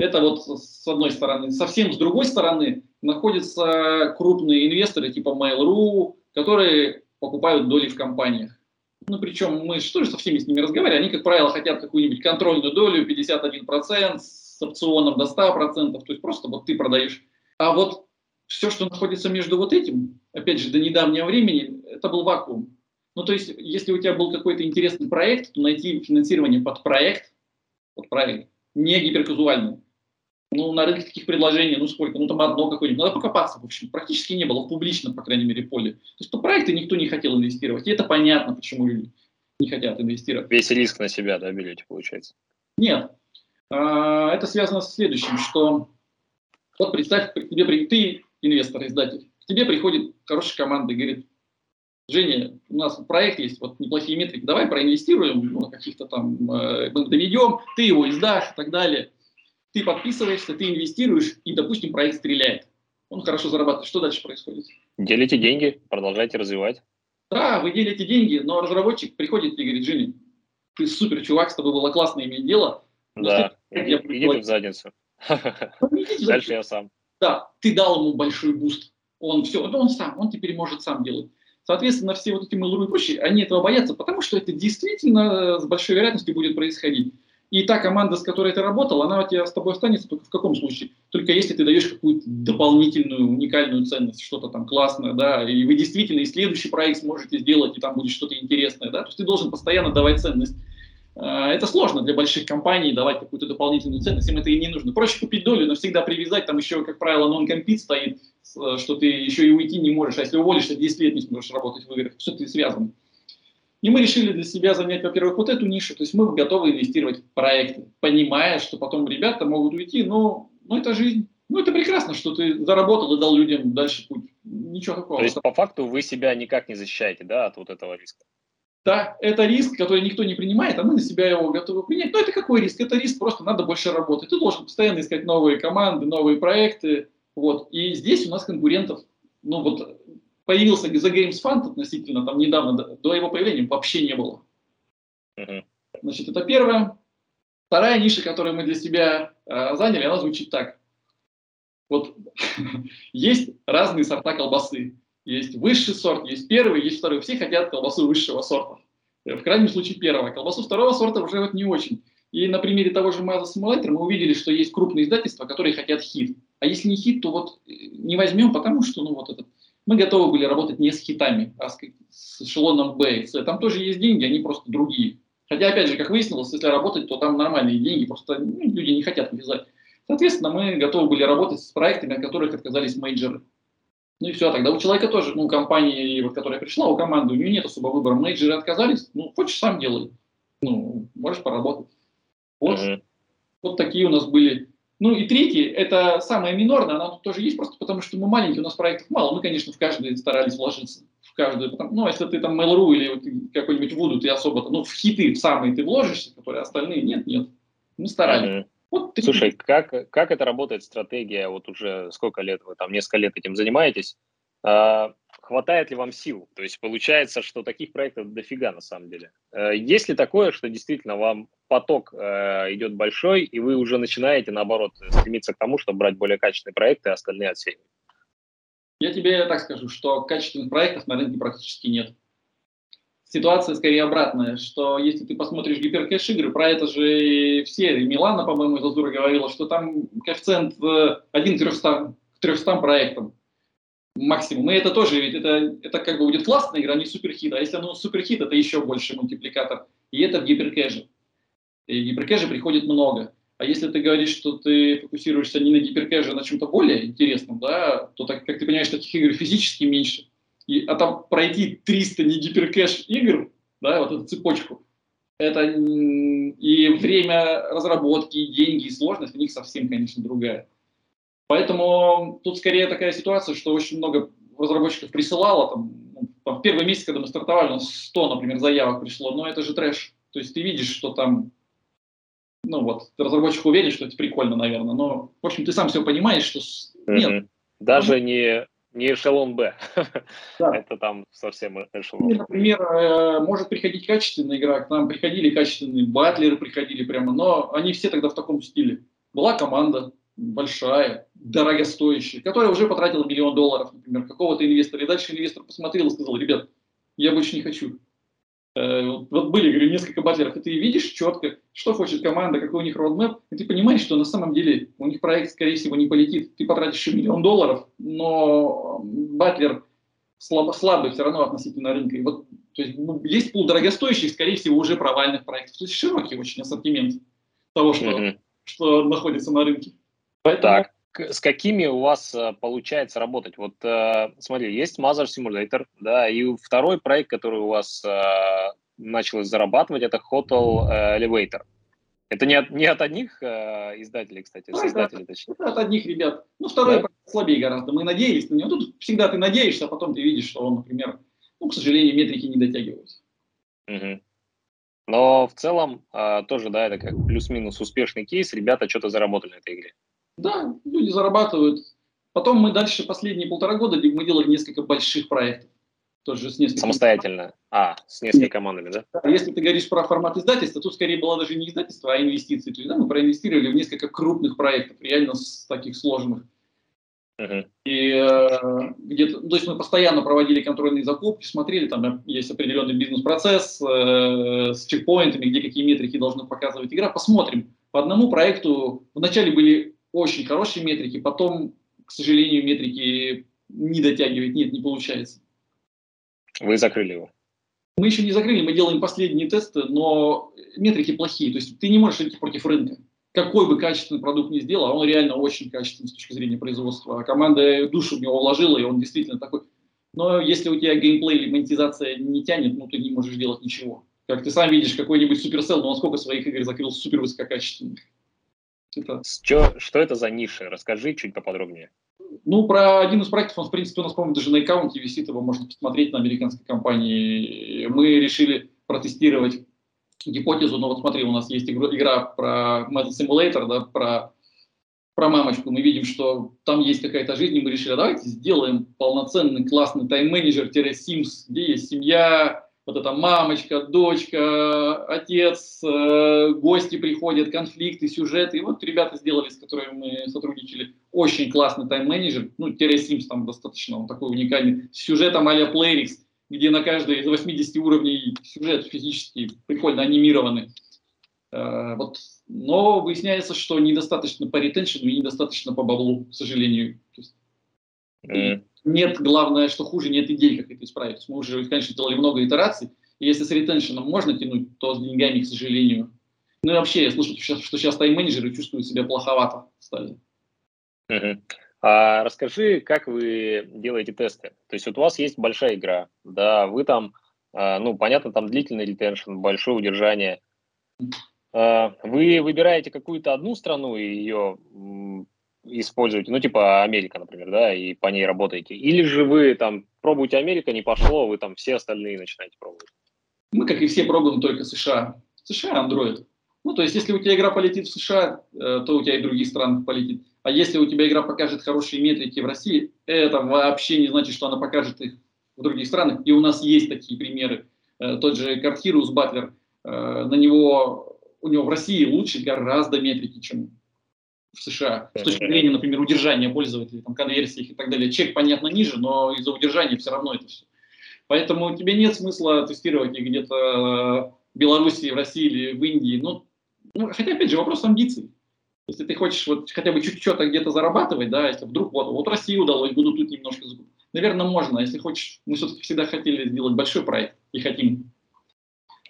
C: Это вот с одной стороны. Совсем с другой стороны находятся крупные инвесторы типа Mail.ru, которые покупают доли в компаниях. Ну, причем мы что же со всеми с ними разговариваем, они, как правило, хотят какую-нибудь контрольную долю 51% с опционом до 100%, то есть просто вот ты продаешь. А вот все, что находится между вот этим, опять же, до недавнего времени, это был вакуум. Ну, то есть, если у тебя был какой-то интересный проект, то найти финансирование под проект, под проект, не гиперказуальный, ну, на рынке таких предложений, ну, сколько? Ну, там одно какое-нибудь. Надо покопаться, в общем. Практически не было в публичном, по крайней мере, поле. То есть по проекты никто не хотел инвестировать. И это понятно, почему люди не хотят инвестировать.
B: Весь риск на себя, да, берете, получается?
C: Нет. А, это связано с следующим, что вот представь, тебе, ты инвестор, издатель, к тебе приходит хорошая команда и говорит, Женя, у нас проект есть, вот неплохие метрики, давай проинвестируем, ну, каких-то там, э, мы доведем, ты его издашь и так далее ты подписываешься, ты инвестируешь, и, допустим, проект стреляет. Он хорошо зарабатывает. Что дальше происходит?
B: Делите деньги, продолжайте развивать.
C: Да, вы делите деньги, но разработчик приходит и говорит, Женя, ты супер чувак, с тобой было классно иметь дело.
B: Да, иди, иди ты в задницу. Дальше я сам.
C: Да, ты дал ему большой буст. Он все, он сам, он теперь может сам делать. Соответственно, все вот эти mail.ru и прочие, они этого боятся, потому что это действительно с большой вероятностью будет происходить. И та команда, с которой ты работал, она у тебя с тобой останется только в каком случае? Только если ты даешь какую-то дополнительную, уникальную ценность, что-то там классное, да, и вы действительно и следующий проект сможете сделать, и там будет что-то интересное, да, то есть ты должен постоянно давать ценность. А, это сложно для больших компаний давать какую-то дополнительную ценность, им это и не нужно. Проще купить долю, но всегда привязать, там еще, как правило, non-compete стоит, что ты еще и уйти не можешь, а если уволишься, 10 лет не сможешь работать в играх, все это связано. И мы решили для себя занять, во-первых, вот эту нишу, то есть мы готовы инвестировать в проекты, понимая, что потом ребята могут уйти, но ну, это жизнь. Ну, это прекрасно, что ты заработал и дал людям дальше путь. Ничего такого.
B: То есть, по факту, вы себя никак не защищаете, да, от вот этого риска?
C: Да, это риск, который никто не принимает, а мы на себя его готовы принять. Но это какой риск? Это риск, просто надо больше работать. Ты должен постоянно искать новые команды, новые проекты. Вот. И здесь у нас конкурентов, ну вот появился The Games Fund относительно там недавно, до, его появления вообще не было. Uh-huh. Значит, это первое. Вторая ниша, которую мы для себя э, заняли, она звучит так. Вот есть разные сорта колбасы. Есть высший сорт, есть первый, есть второй. Все хотят колбасу высшего сорта. Э, в крайнем случае первого. Колбасу второго сорта уже вот не очень. И на примере того же Mother Simulator мы увидели, что есть крупные издательства, которые хотят хит. А если не хит, то вот э, не возьмем, потому что ну вот этот мы готовы были работать не с хитами, а с, с эшелоном B. Там тоже есть деньги, они просто другие. Хотя, опять же, как выяснилось, если работать, то там нормальные деньги, просто ну, люди не хотят влезать. Соответственно, мы готовы были работать с проектами, от которых отказались мейджоры. Ну и все, тогда у человека тоже, ну, компании, вот, которая пришла, у команды, у нее нет особо выбора. Мейджоры отказались, ну, хочешь, сам делай. Ну, можешь поработать. Вот, mm-hmm. вот такие у нас были ну и третий, это самое минорное, она тут тоже есть, просто потому что мы маленькие, у нас проектов мало. Мы, конечно, в каждый старались вложиться. В каждую, потому, ну, если ты там Mail.ru или вот какой-нибудь Voodoo, ты особо, ну, в хиты в самые ты вложишься, которые остальные нет, нет. Мы старались.
B: Mm-hmm. Вот Слушай, как, как это работает стратегия? Вот уже сколько лет вы там, несколько лет этим занимаетесь. А, хватает ли вам сил? То есть получается, что таких проектов дофига на самом деле. Э, есть ли такое, что действительно вам поток э, идет большой, и вы уже начинаете, наоборот, стремиться к тому, чтобы брать более качественные проекты, а остальные отсеивать?
C: Я тебе так скажу, что качественных проектов на рынке практически нет. Ситуация скорее обратная, что если ты посмотришь гиперкэш игры, про это же все, и Милана, по-моему, из Азура говорила, что там коэффициент 1 к 300, к 300 проектам максимум. И это тоже, ведь это, это как бы будет классная игра, а не суперхит. А если оно суперхит, это еще больше мультипликатор. И это в гиперкэже. И гиперкэже приходит много. А если ты говоришь, что ты фокусируешься не на гиперкэже, а на чем-то более интересном, да, то, так, как ты понимаешь, таких игр физически меньше. И, а там пройти 300 не гиперкэш игр, да, вот эту цепочку, это и время разработки, и деньги, и сложность у них совсем, конечно, другая. Поэтому тут скорее такая ситуация, что очень много разработчиков присылало, там, ну, там, в первый месяц, когда мы стартовали, у нас 100, например, заявок пришло, но это же трэш. То есть ты видишь, что там ну вот, разработчик уверен, что это прикольно, наверное, но, в общем, ты сам все понимаешь, что нет.
B: Даже не, не эшелон Б. Да. это там совсем эшелон.
C: Или, например, э, может приходить качественный игра, к нам приходили качественные батлеры, приходили прямо, но они все тогда в таком стиле. Была команда большая, дорогостоящая, которая уже потратила миллион долларов, например, какого-то инвестора, и дальше инвестор посмотрел и сказал, ребят, я больше не хочу. Э, вот были, говорю, несколько батлеров, и ты видишь четко, что хочет команда, какой у них roadmap, и ты понимаешь, что на самом деле у них проект, скорее всего, не полетит. Ты потратишь миллион долларов, но батлер слабо, слабый все равно относительно рынка. И вот, то есть, ну, есть пул дорогостоящих, скорее всего, уже провальных проектов. То есть широкий очень ассортимент того, что, mm-hmm. что находится на рынке.
B: Поэтому... Так с какими у вас э, получается работать? Вот э, смотри, есть Mother Simulator, да, и второй проект, который у вас э, начал зарабатывать, это Hotel Elevator. Это не от, не от одних э, издателей, кстати,
C: да, создателей, это, точнее. Это от одних ребят. Ну, второй да? слабее гораздо. Мы надеялись на него. Тут всегда ты надеешься, а потом ты видишь, что он, например, ну, к сожалению, метрики не дотягиваются.
B: Угу. Но в целом э, тоже, да, это как плюс-минус успешный кейс. Ребята что-то заработали на этой игре.
C: Да, люди зарабатывают. Потом мы дальше последние полтора года мы делали несколько больших проектов.
B: Тоже с несколькими... Самостоятельно? А, с несколькими командами, да?
C: да? Если ты говоришь про формат издательства, тут скорее было даже не издательство, а инвестиции. То есть, да, мы проинвестировали в несколько крупных проектов, реально с таких сложных. Uh-huh. И э, где-то, то есть мы постоянно проводили контрольные закупки, смотрели, там есть определенный бизнес-процесс э, с чекпоинтами, где какие метрики должны показывать игра. Посмотрим. По одному проекту вначале были очень хорошие метрики, потом, к сожалению, метрики не дотягивает, нет, не получается.
B: Вы закрыли его?
C: Мы еще не закрыли, мы делаем последние тесты, но метрики плохие, то есть ты не можешь идти против рынка. Какой бы качественный продукт ни сделал, а он реально очень качественный с точки зрения производства. Команда душу в него вложила, и он действительно такой. Но если у тебя геймплей или монетизация не тянет, ну ты не можешь делать ничего. Как ты сам видишь, какой-нибудь Supercell, но он сколько своих игр закрыл супер высококачественных.
B: Это... Что, что это за ниши? Расскажи чуть поподробнее.
C: Ну, про один из проектов, он, в принципе, у нас, по-моему, даже на аккаунте висит, его можно посмотреть на американской компании. Мы решили протестировать гипотезу, но вот смотри, у нас есть игра про Meta Simulator, да, про, про мамочку. Мы видим, что там есть какая-то жизнь, и мы решили, давайте сделаем полноценный классный тайм-менеджер-Sims, где есть семья, вот эта мамочка, дочка, отец, э, гости приходят, конфликты, сюжеты. И вот ребята сделали, с которыми мы сотрудничали, очень классный тайм-менеджер. Ну, Sims там достаточно, он такой уникальный. С сюжетом а-ля Playrix, где на каждый из 80 уровней сюжет физически прикольно анимированный. Э, вот. Но выясняется, что недостаточно по ретеншену и недостаточно по баблу, к сожалению. Mm нет, главное, что хуже, нет идей, как это исправить. Мы уже, конечно, делали много итераций, и если с ретеншеном можно тянуть, то с деньгами, к сожалению. Ну и вообще, я слышу, что, сейчас тайм-менеджеры чувствуют себя плоховато стали.
B: А расскажи, как вы делаете тесты? То есть вот у вас есть большая игра, да, вы там, а, ну, понятно, там длительный ретеншн, большое удержание. А, вы выбираете какую-то одну страну и ее используете, ну, типа Америка, например, да, и по ней работаете? Или же вы там пробуете Америка, не пошло, вы там все остальные начинаете пробовать?
C: Мы, как и все, пробуем только США. США, Android. Ну, то есть, если у тебя игра полетит в США, э, то у тебя и в других странах полетит. А если у тебя игра покажет хорошие метрики в России, это вообще не значит, что она покажет их в других странах. И у нас есть такие примеры. Э, тот же Картирус Батлер, э, на него, у него в России лучше гораздо метрики, чем в США с точки зрения, например, удержания пользователей, там, конверсии и так далее. Чек, понятно, ниже, но из-за удержания все равно это все. Поэтому тебе нет смысла тестировать их где-то в Беларуси, в России или в Индии. Ну, ну, хотя, опять же, вопрос амбиций. Если ты хочешь вот хотя бы чуть-чуть где-то зарабатывать, да, если вдруг вот, вот России удалось, буду тут немножко. Наверное, можно. Если хочешь, мы все-таки всегда хотели сделать большой проект и хотим.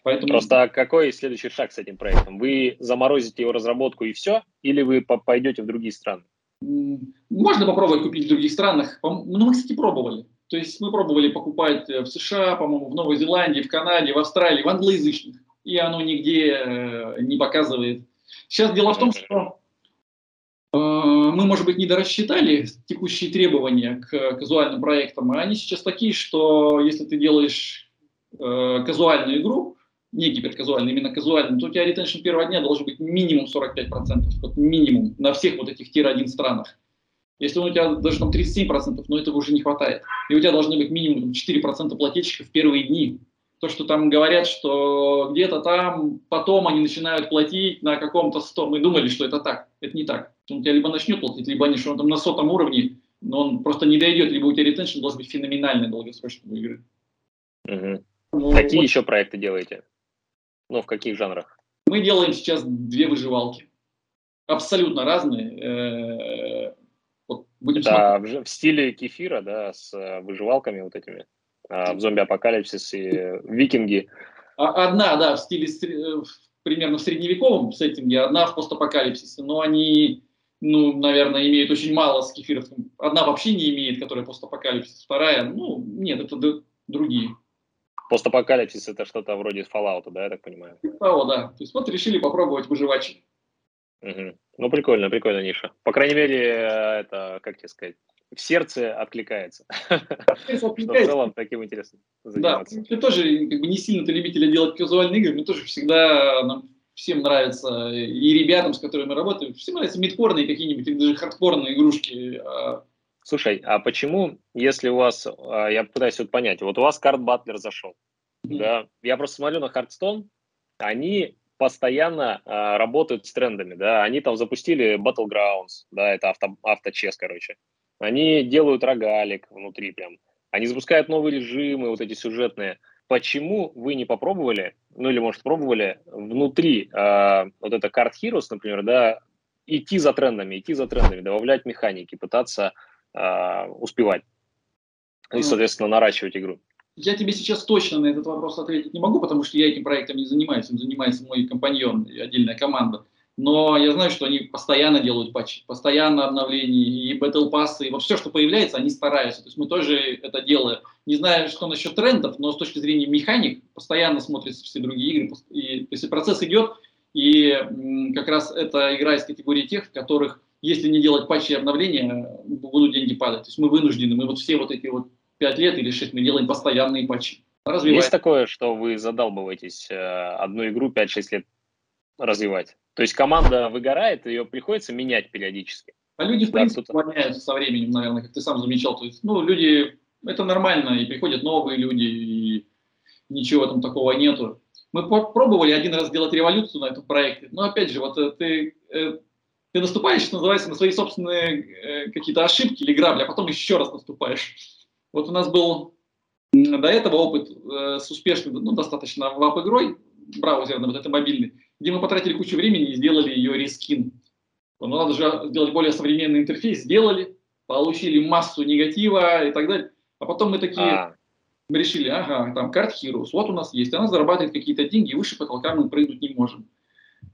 B: Поэтому... Просто какой следующий шаг с этим проектом? Вы заморозите его разработку и все? Или вы пойдете в другие страны?
C: Можно попробовать купить в других странах. Ну, мы, кстати, пробовали. То есть мы пробовали покупать э, в США, по-моему, в Новой Зеландии, в Канаде, в Австралии, в англоязычных. И оно нигде э, не показывает. Сейчас дело в том, что э, мы, может быть, недорассчитали текущие требования к казуальным проектам. И они сейчас такие, что если ты делаешь казуальную игру, не гиперказуальный, именно казуальный, то у тебя ретеншн первого дня должен быть минимум 45%, вот минимум, на всех вот этих тир-1 странах. Если он у тебя даже там 37%, но этого уже не хватает. И у тебя должны быть минимум 4% плательщиков в первые дни. То, что там говорят, что где-то там потом они начинают платить на каком-то 100. Мы думали, что это так. Это не так. Он у тебя либо начнет платить, либо они что он там на сотом уровне, но он просто не дойдет, либо у тебя ретеншн должен быть феноменальный долгосрочный игры.
B: Угу. Ну, Какие вот. еще проекты делаете? Ну, в каких жанрах?
C: Мы делаем сейчас две выживалки. Абсолютно разные. Э,
B: вот будем да, в, в стиле кефира, да, с э, выживалками вот этими. А, в зомби-апокалипсис и викинги.
C: А, одна, да, в стиле э, примерно в средневековом сеттинге, одна в постапокалипсисе, но они, ну, наверное, имеют очень мало с кефиров. Одна вообще не имеет, которая постапокалипсис, вторая, ну, нет, это другие.
B: Постапокалипсис это что-то вроде Fallout, да, я так понимаю?
C: Того, да. То есть вот решили попробовать выживать.
B: Угу. Ну, прикольно, прикольно ниша. По крайней мере, это, как тебе сказать, в сердце откликается. Что в целом таким интересным
C: заниматься. Да, ты тоже как бы не сильно ты любитель делать казуальные игры, мне тоже всегда нам всем нравится, и ребятам, с которыми мы работаем, всем нравятся мидкорные какие-нибудь, или даже хардкорные игрушки.
B: Слушай, а почему, если у вас, а, я пытаюсь вот понять, вот у вас карт Батлер зашел, mm-hmm. да, я просто смотрю на Хардстон, они постоянно э, работают с трендами, да, они там запустили Battlegrounds, да, это авто, авточес, короче, они делают рогалик внутри прям. Они запускают новые режимы, вот эти сюжетные. Почему вы не попробовали, ну или, может, пробовали внутри э, вот это Card Heroes, например, да, идти за трендами, идти за трендами, добавлять механики, пытаться э, успевать и, ну, соответственно, наращивать игру?
C: Я тебе сейчас точно на этот вопрос ответить не могу, потому что я этим проектом не занимаюсь, им занимается мой компаньон и отдельная команда но я знаю, что они постоянно делают патчи, постоянно обновления, и Battle Pass, и вот все, что появляется, они стараются. То есть мы тоже это делаем. Не знаю, что насчет трендов, но с точки зрения механик, постоянно смотрятся все другие игры. И, то есть процесс идет, и как раз эта игра из категории тех, в которых, если не делать патчи и обновления, будут деньги падать. То есть мы вынуждены, мы вот все вот эти вот 5 лет или 6 мы делаем постоянные патчи.
B: Развиваем. Есть такое, что вы задалбываетесь э, одну игру 5-6 лет развивать? То есть команда выгорает, ее приходится менять периодически.
C: А люди, в принципе, да, меняются со временем, наверное, как ты сам замечал. То есть, ну, люди, это нормально, и приходят новые люди, и ничего там такого нету. Мы пробовали один раз сделать революцию на этом проекте, но опять же, вот э, ты, э, ты наступаешь, что называется, на свои собственные э, какие-то ошибки или грабли, а потом еще раз наступаешь. Вот у нас был до этого опыт с успешным, ну, достаточно вап-игрой, браузерный, вот это мобильный, где мы потратили кучу времени и сделали ее рескин. Ну, надо же сделать более современный интерфейс, сделали, получили массу негатива и так далее. А потом мы такие, а. мы решили, ага, там карт Heroes, вот у нас есть, она зарабатывает какие-то деньги, выше потолка мы прыгнуть не можем.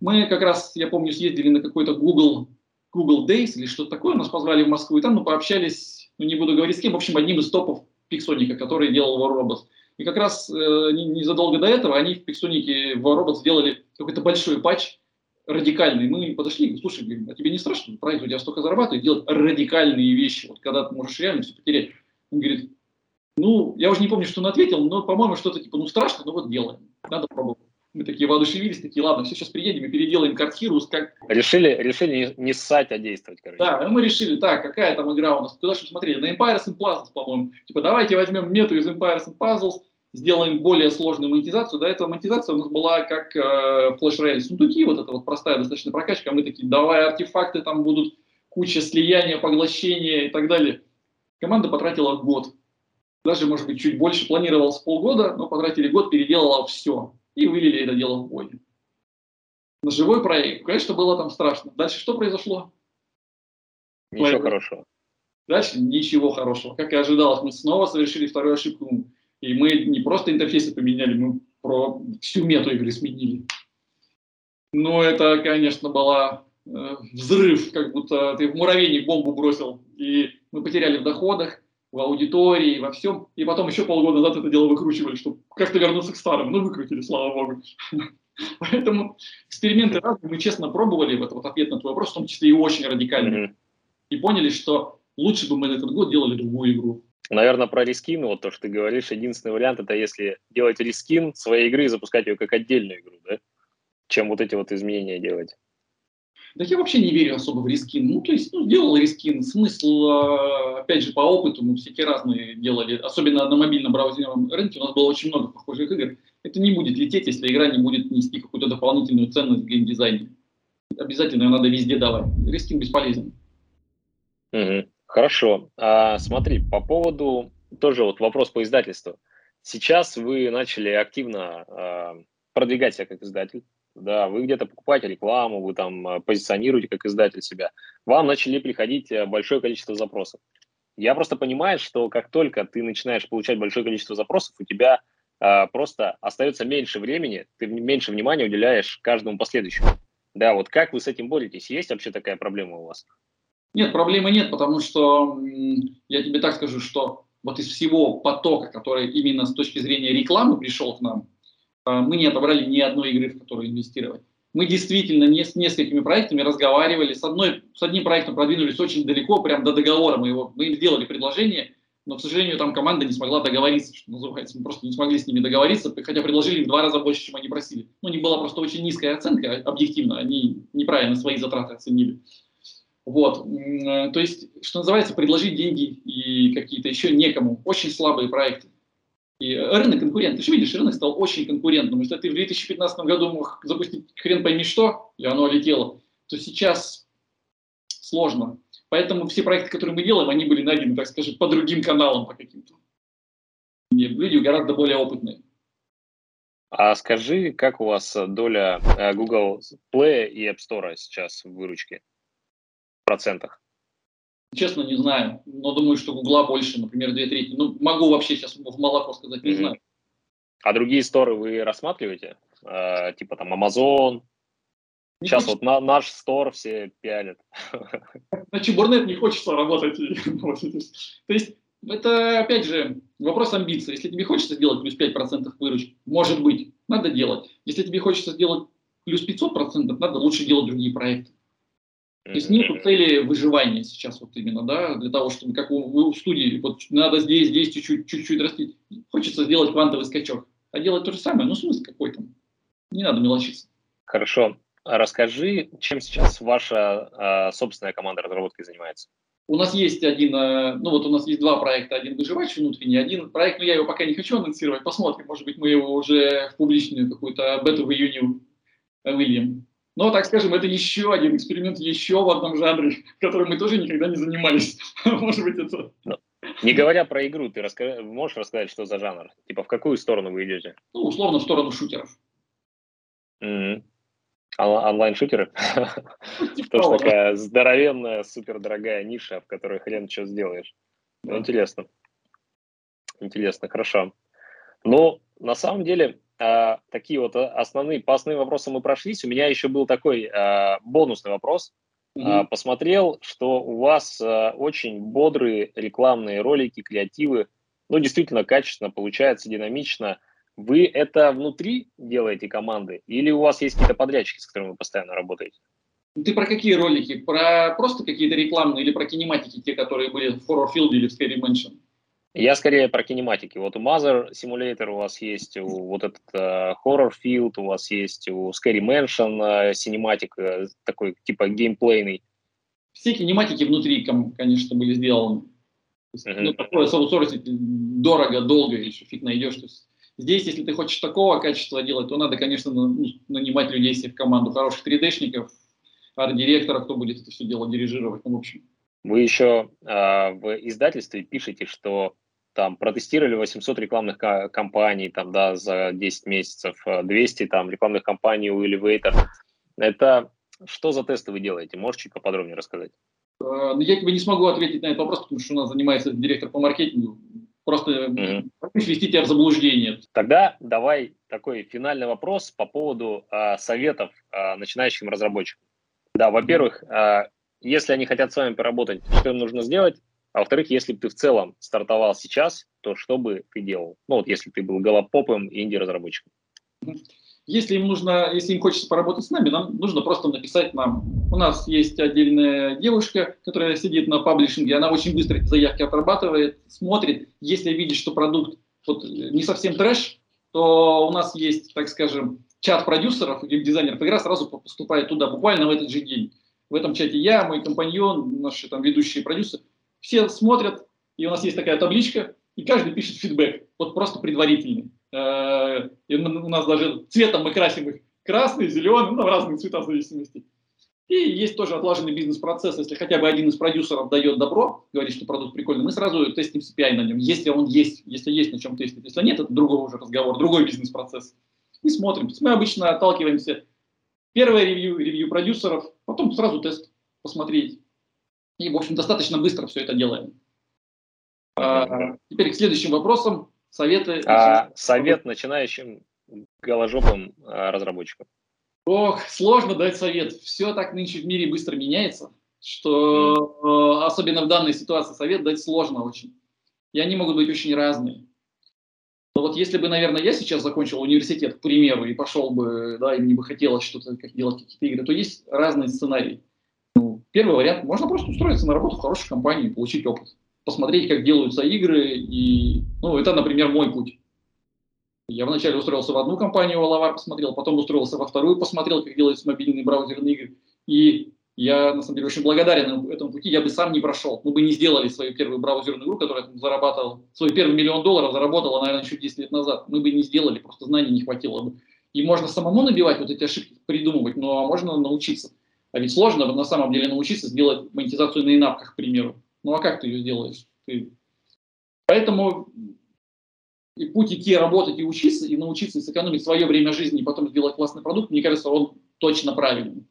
C: Мы как раз, я помню, съездили на какой-то Google, Google Days или что-то такое, нас позвали в Москву, и там мы пообщались, ну не буду говорить с кем, в общем, одним из топов Пиксоника, который делал War Robots. И как раз э, незадолго до этого они в Пиксонике Робот сделали какой-то большой патч радикальный. Мы подошли слушай, говорим, а тебе не страшно? Проект у тебя столько зарабатывает, делать радикальные вещи, вот когда ты можешь реально все потерять. Он говорит, ну, я уже не помню, что он ответил, но, по-моему, что-то типа, ну, страшно, но вот делаем, надо пробовать. Мы такие воодушевились, такие, ладно, все, сейчас приедем и переделаем картхирус, как...
B: Решили, решили не, не ссать, а действовать, короче.
C: Да, мы решили, так, какая там игра у нас, куда что смотрели, на Empires and Puzzles, по-моему. Типа, давайте возьмем мету из Empires and Puzzles, сделаем более сложную монетизацию. До этого монетизация у нас была как э, флеш-рояль сундуки, вот это вот простая достаточно прокачка, мы такие, давай артефакты, там будут куча слияния, поглощения и так далее. Команда потратила год. Даже, может быть, чуть больше, планировалось полгода, но потратили год, переделала все и вылили это дело в бой. На живой проект. Конечно, было там страшно. Дальше что произошло?
B: Ничего Плей. хорошего.
C: Дальше ничего хорошего. Как и ожидалось, мы снова совершили вторую ошибку. И мы не просто интерфейсы поменяли, мы про всю мету игры сменили. Но это, конечно, была э, взрыв, как будто ты в муравейник бомбу бросил. И мы потеряли в доходах, в аудитории, во всем. И потом еще полгода назад это дело выкручивали, чтобы как-то вернуться к старым. Ну, выкрутили, слава богу. Поэтому эксперименты разные. Мы честно пробовали, это вот ответ на твой вопрос, в том числе и очень радикальный. И поняли, что лучше бы мы на этот год делали другую игру.
B: наверное, про рискин, вот то, что ты говоришь, единственный вариант, это если делать рискин своей игры и запускать ее как отдельную игру, да? Чем вот эти вот изменения делать.
C: Да я вообще не верю особо в рискин. Ну, то есть, ну, делал рискин. Смысл, э, опять же, по опыту, мы всякие разные делали. Особенно на мобильном браузерном рынке у нас было очень много похожих игр. Это не будет лететь, если игра не будет нести какую-то дополнительную ценность в геймдизайне. Обязательно ее надо везде давать. Рискин бесполезен.
B: Угу. Хорошо. А, смотри, по поводу тоже вот вопрос по издательству. Сейчас вы начали активно а, продвигать себя как издатель. Да, вы где-то покупаете рекламу, вы там а, позиционируете как издатель себя. Вам начали приходить э, большое количество запросов. Я просто понимаю, что как только ты начинаешь получать большое количество запросов, у тебя а, просто остается меньше времени, ты меньше внимания уделяешь каждому последующему. Да, вот как вы с этим боретесь? Есть вообще такая проблема у вас?
C: Нет, проблемы нет, потому что я тебе так скажу, что вот из всего потока, который именно с точки зрения рекламы пришел к нам, мы не отобрали ни одной игры, в которую инвестировать. Мы действительно не с несколькими проектами разговаривали. С, одной, с одним проектом продвинулись очень далеко, прям до договора. Мы, его, мы им сделали предложение, но, к сожалению, там команда не смогла договориться, что называется. Мы просто не смогли с ними договориться, хотя предложили в два раза больше, чем они просили. Ну, не была просто очень низкая оценка, объективно. Они неправильно свои затраты оценили. Вот, э, то есть, что называется, предложить деньги и какие-то еще некому. Очень слабые проекты. И рынок конкурент. Ты же видишь, рынок стал очень конкурентным. Если ты в 2015 году мог запустить хрен пойми что, и оно летело, то сейчас сложно. Поэтому все проекты, которые мы делаем, они были найдены, так скажем, по другим каналам, по каким-то. Люди гораздо более опытные.
B: А скажи, как у вас доля э, Google Play и App Store сейчас в выручке? процентах?
C: Честно, не знаю. Но думаю, что Гугла больше, например, две трети. Ну, могу вообще сейчас в молоко сказать, не mm-hmm. знаю.
B: А другие сторы вы рассматриваете? Э, типа там Amazon? Не сейчас хочется. вот на, наш стор все пялят.
C: На Чебурнет не хочется работать. То есть, это, опять же, вопрос амбиций. Если тебе хочется сделать плюс 5% выручки, может быть, надо делать. Если тебе хочется сделать плюс 500%, надо лучше делать другие проекты. То есть нет цели выживания сейчас вот именно, да, для того, чтобы, как у, у студии, вот надо здесь, здесь чуть-чуть, чуть-чуть растить. Хочется сделать квантовый скачок. А делать то же самое, ну смысл какой там? Не надо мелочиться.
B: Хорошо. А расскажи, чем сейчас ваша э, собственная команда разработки занимается?
C: У нас есть один, э, ну вот у нас есть два проекта, один выживач внутренний, один проект, но я его пока не хочу анонсировать, посмотрим, может быть мы его уже в публичную какую-то бету в июне выльем. Но, так скажем, это еще один эксперимент еще в одном жанре, которым мы тоже никогда не занимались. Может быть, это...
B: Ну, не говоря про игру, ты раска... можешь рассказать, что за жанр? Типа, в какую сторону вы идете?
C: Ну, условно, в сторону шутеров.
B: Mm-hmm. онлайн-шутеры? Типа Тоже такая здоровенная, супердорогая ниша, в которой хрен что сделаешь. Ну, интересно. Интересно, хорошо. Ну, на самом деле, а, такие вот а, основные, по основным вопросам мы прошлись. У меня еще был такой а, бонусный вопрос. Mm-hmm. Посмотрел, что у вас очень бодрые рекламные ролики, креативы. Ну, действительно качественно, получается, динамично. Вы это внутри делаете команды или у вас есть какие-то подрядчики, с которыми вы постоянно работаете?
C: Ты про какие ролики? Про просто какие-то рекламные или про кинематики, те, которые были в Horror Field или в Scary Mansion?
B: Я скорее про кинематики. Вот у Mother Simulator у вас есть, у, вот этот uh, Horror Field у вас есть, у Scary Mansion uh, cinematic, uh, такой типа геймплейный.
C: Все кинематики внутри, конечно, были сделаны. Uh-huh. Ну, такое соусорсить дорого, долго, еще фиг найдешь. То есть здесь, если ты хочешь такого качества делать, то надо, конечно, ну, нанимать людей себе в команду, хороших 3D-шников, арт-директора, кто будет это все дело дирижировать, ну, в общем.
B: Вы еще э, в издательстве пишете, что там протестировали 800 рекламных кампаний там, да, за 10 месяцев, 200 э, там рекламных кампаний у Elevator. Это что за тесты вы делаете? Можешь чуть поподробнее рассказать?
C: Э, ну, я тебе не смогу ответить на этот вопрос, потому что у нас занимается директор по маркетингу. Просто mm-hmm. ввести тебя в заблуждение.
B: Тогда давай такой финальный вопрос по поводу э, советов э, начинающим разработчикам. Да, во-первых, э, если они хотят с вами поработать, что им нужно сделать? А во-вторых, если бы ты в целом стартовал сейчас, то что бы ты делал? Ну вот если ты был голопопым инди-разработчиком.
C: Если им нужно, если им хочется поработать с нами, нам нужно просто написать нам. У нас есть отдельная девушка, которая сидит на паблишинге, она очень быстро эти заявки отрабатывает, смотрит. Если видит, что продукт вот, не совсем трэш, то у нас есть, так скажем, чат продюсеров, и дизайнеров игра сразу поступает туда, буквально в этот же день. В этом чате я, мой компаньон, наши там ведущие продюсеры, все смотрят, и у нас есть такая табличка, и каждый пишет фидбэк, вот просто предварительный. Э, и у нас даже цветом мы красим их красный, зеленый, ну, разные цвета в зависимости. И есть тоже отлаженный бизнес-процесс. Если хотя бы один из продюсеров дает добро, говорит, что продукт прикольный, мы сразу тестим CPI на нем, если он есть, если есть на чем тестить. Если нет, это другой уже разговор, другой бизнес-процесс. И смотрим. То есть мы обычно отталкиваемся. Первое ревью, ревью продюсеров, потом сразу тест посмотреть. И, в общем, достаточно быстро все это делаем. А, теперь к следующим вопросам. Советы.
B: А, совет начинающим голожопым а, разработчикам.
C: Ох, сложно дать совет. Все так нынче в мире быстро меняется, что э, особенно в данной ситуации совет дать сложно очень. И они могут быть очень разные. Но вот если бы, наверное, я сейчас закончил университет, к примеру, и пошел бы, да, и мне бы хотелось что-то, как делать какие-то игры, то есть разные сценарии. Ну, первый вариант, можно просто устроиться на работу в хорошей компании, получить опыт посмотреть, как делаются игры. И, ну, это, например, мой путь. Я вначале устроился в одну компанию, Лавар посмотрел, потом устроился во вторую, посмотрел, как делаются мобильные браузерные игры. И я, на самом деле, очень благодарен этому пути. Я бы сам не прошел. Мы бы не сделали свою первую браузерную игру, которая зарабатывала, свой первый миллион долларов заработала, наверное, еще 10 лет назад. Мы бы не сделали, просто знаний не хватило бы. И можно самому набивать вот эти ошибки, придумывать, но можно научиться. А ведь сложно на самом деле научиться сделать монетизацию на инапках, к примеру. Ну а как ты ее сделаешь? Ты... Поэтому и путь идти работать и учиться, и научиться сэкономить свое время жизни, и потом сделать классный продукт, мне кажется, он точно правильный.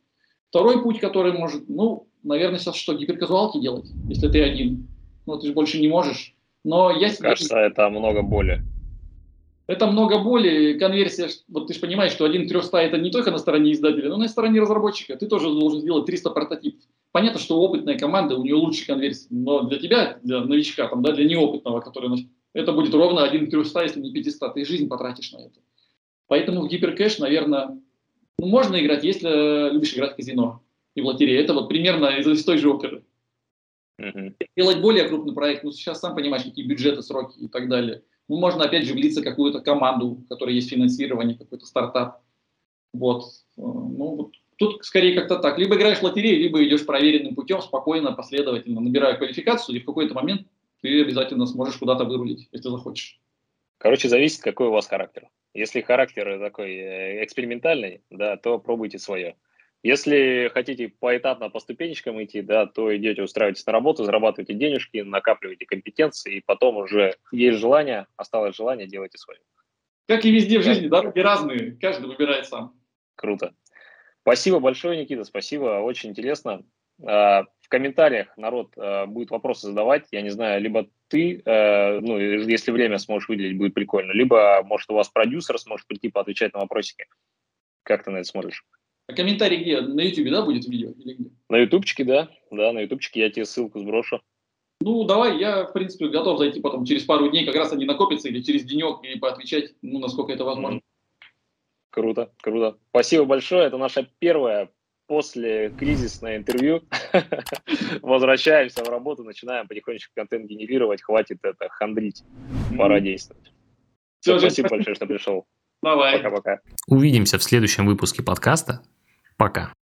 C: Второй путь, который может, ну, наверное, сейчас что, гиперказуалки делать, если ты один. Ну, ты же больше не можешь. Но я
B: себе... Кажется, это много боли.
C: Это много боли, конверсия, вот ты же понимаешь, что один 300 это не только на стороне издателя, но и на стороне разработчика. Ты тоже должен сделать 300 прототипов. Понятно, что опытная команда, у нее лучше конверсия, но для тебя, для новичка, там, да, для неопытного, который это будет ровно один 300, если не 500, ты жизнь потратишь на это. Поэтому в гиперкэш, наверное, ну, можно играть, если любишь играть в казино и в лотерею. Это вот примерно из, из той же оперы. Uh-huh. Делать более крупный проект, ну сейчас сам понимаешь, какие бюджеты, сроки и так далее – ну, можно, опять же, влиться в какую-то команду, у которой есть финансирование, какой-то стартап. Вот. Э, ну, вот тут скорее как-то так. Либо играешь в лотерею, либо идешь проверенным путем, спокойно, последовательно, набирая квалификацию, и в какой-то момент ты обязательно сможешь куда-то вырулить, если захочешь.
B: Короче, зависит, какой у вас характер. Если характер такой э, экспериментальный, да, то пробуйте свое. Если хотите поэтапно по ступенечкам идти, да, то идете, устраиваетесь на работу, зарабатываете денежки, накапливаете компетенции, и потом уже есть желание, осталось желание, делайте свое.
C: Как и везде в жизни, дороги разные, каждый выбирает сам.
B: Круто. Спасибо большое, Никита, спасибо, очень интересно. А, в комментариях народ а, будет вопросы задавать, я не знаю, либо ты, а, ну, если время сможешь выделить, будет прикольно, либо, может, у вас продюсер сможет прийти поотвечать на вопросики. Как ты на это смотришь?
C: А комментарий где? На YouTube, да, будет видео? Или где?
B: На ютубчике, да. Да, на ютубчике я тебе ссылку сброшу.
C: Ну, давай, я, в принципе, готов зайти потом через пару дней, как раз они накопятся, или через денек, и поотвечать, ну, насколько это возможно.
B: Круто, круто. Спасибо большое. Это наше первое после кризисное интервью. Возвращаемся в работу, начинаем потихонечку контент генерировать. Хватит это хандрить. Пора действовать. Все, спасибо большое, что пришел.
C: Давай.
B: Пока-пока.
A: Увидимся в следующем выпуске подкаста. Пока.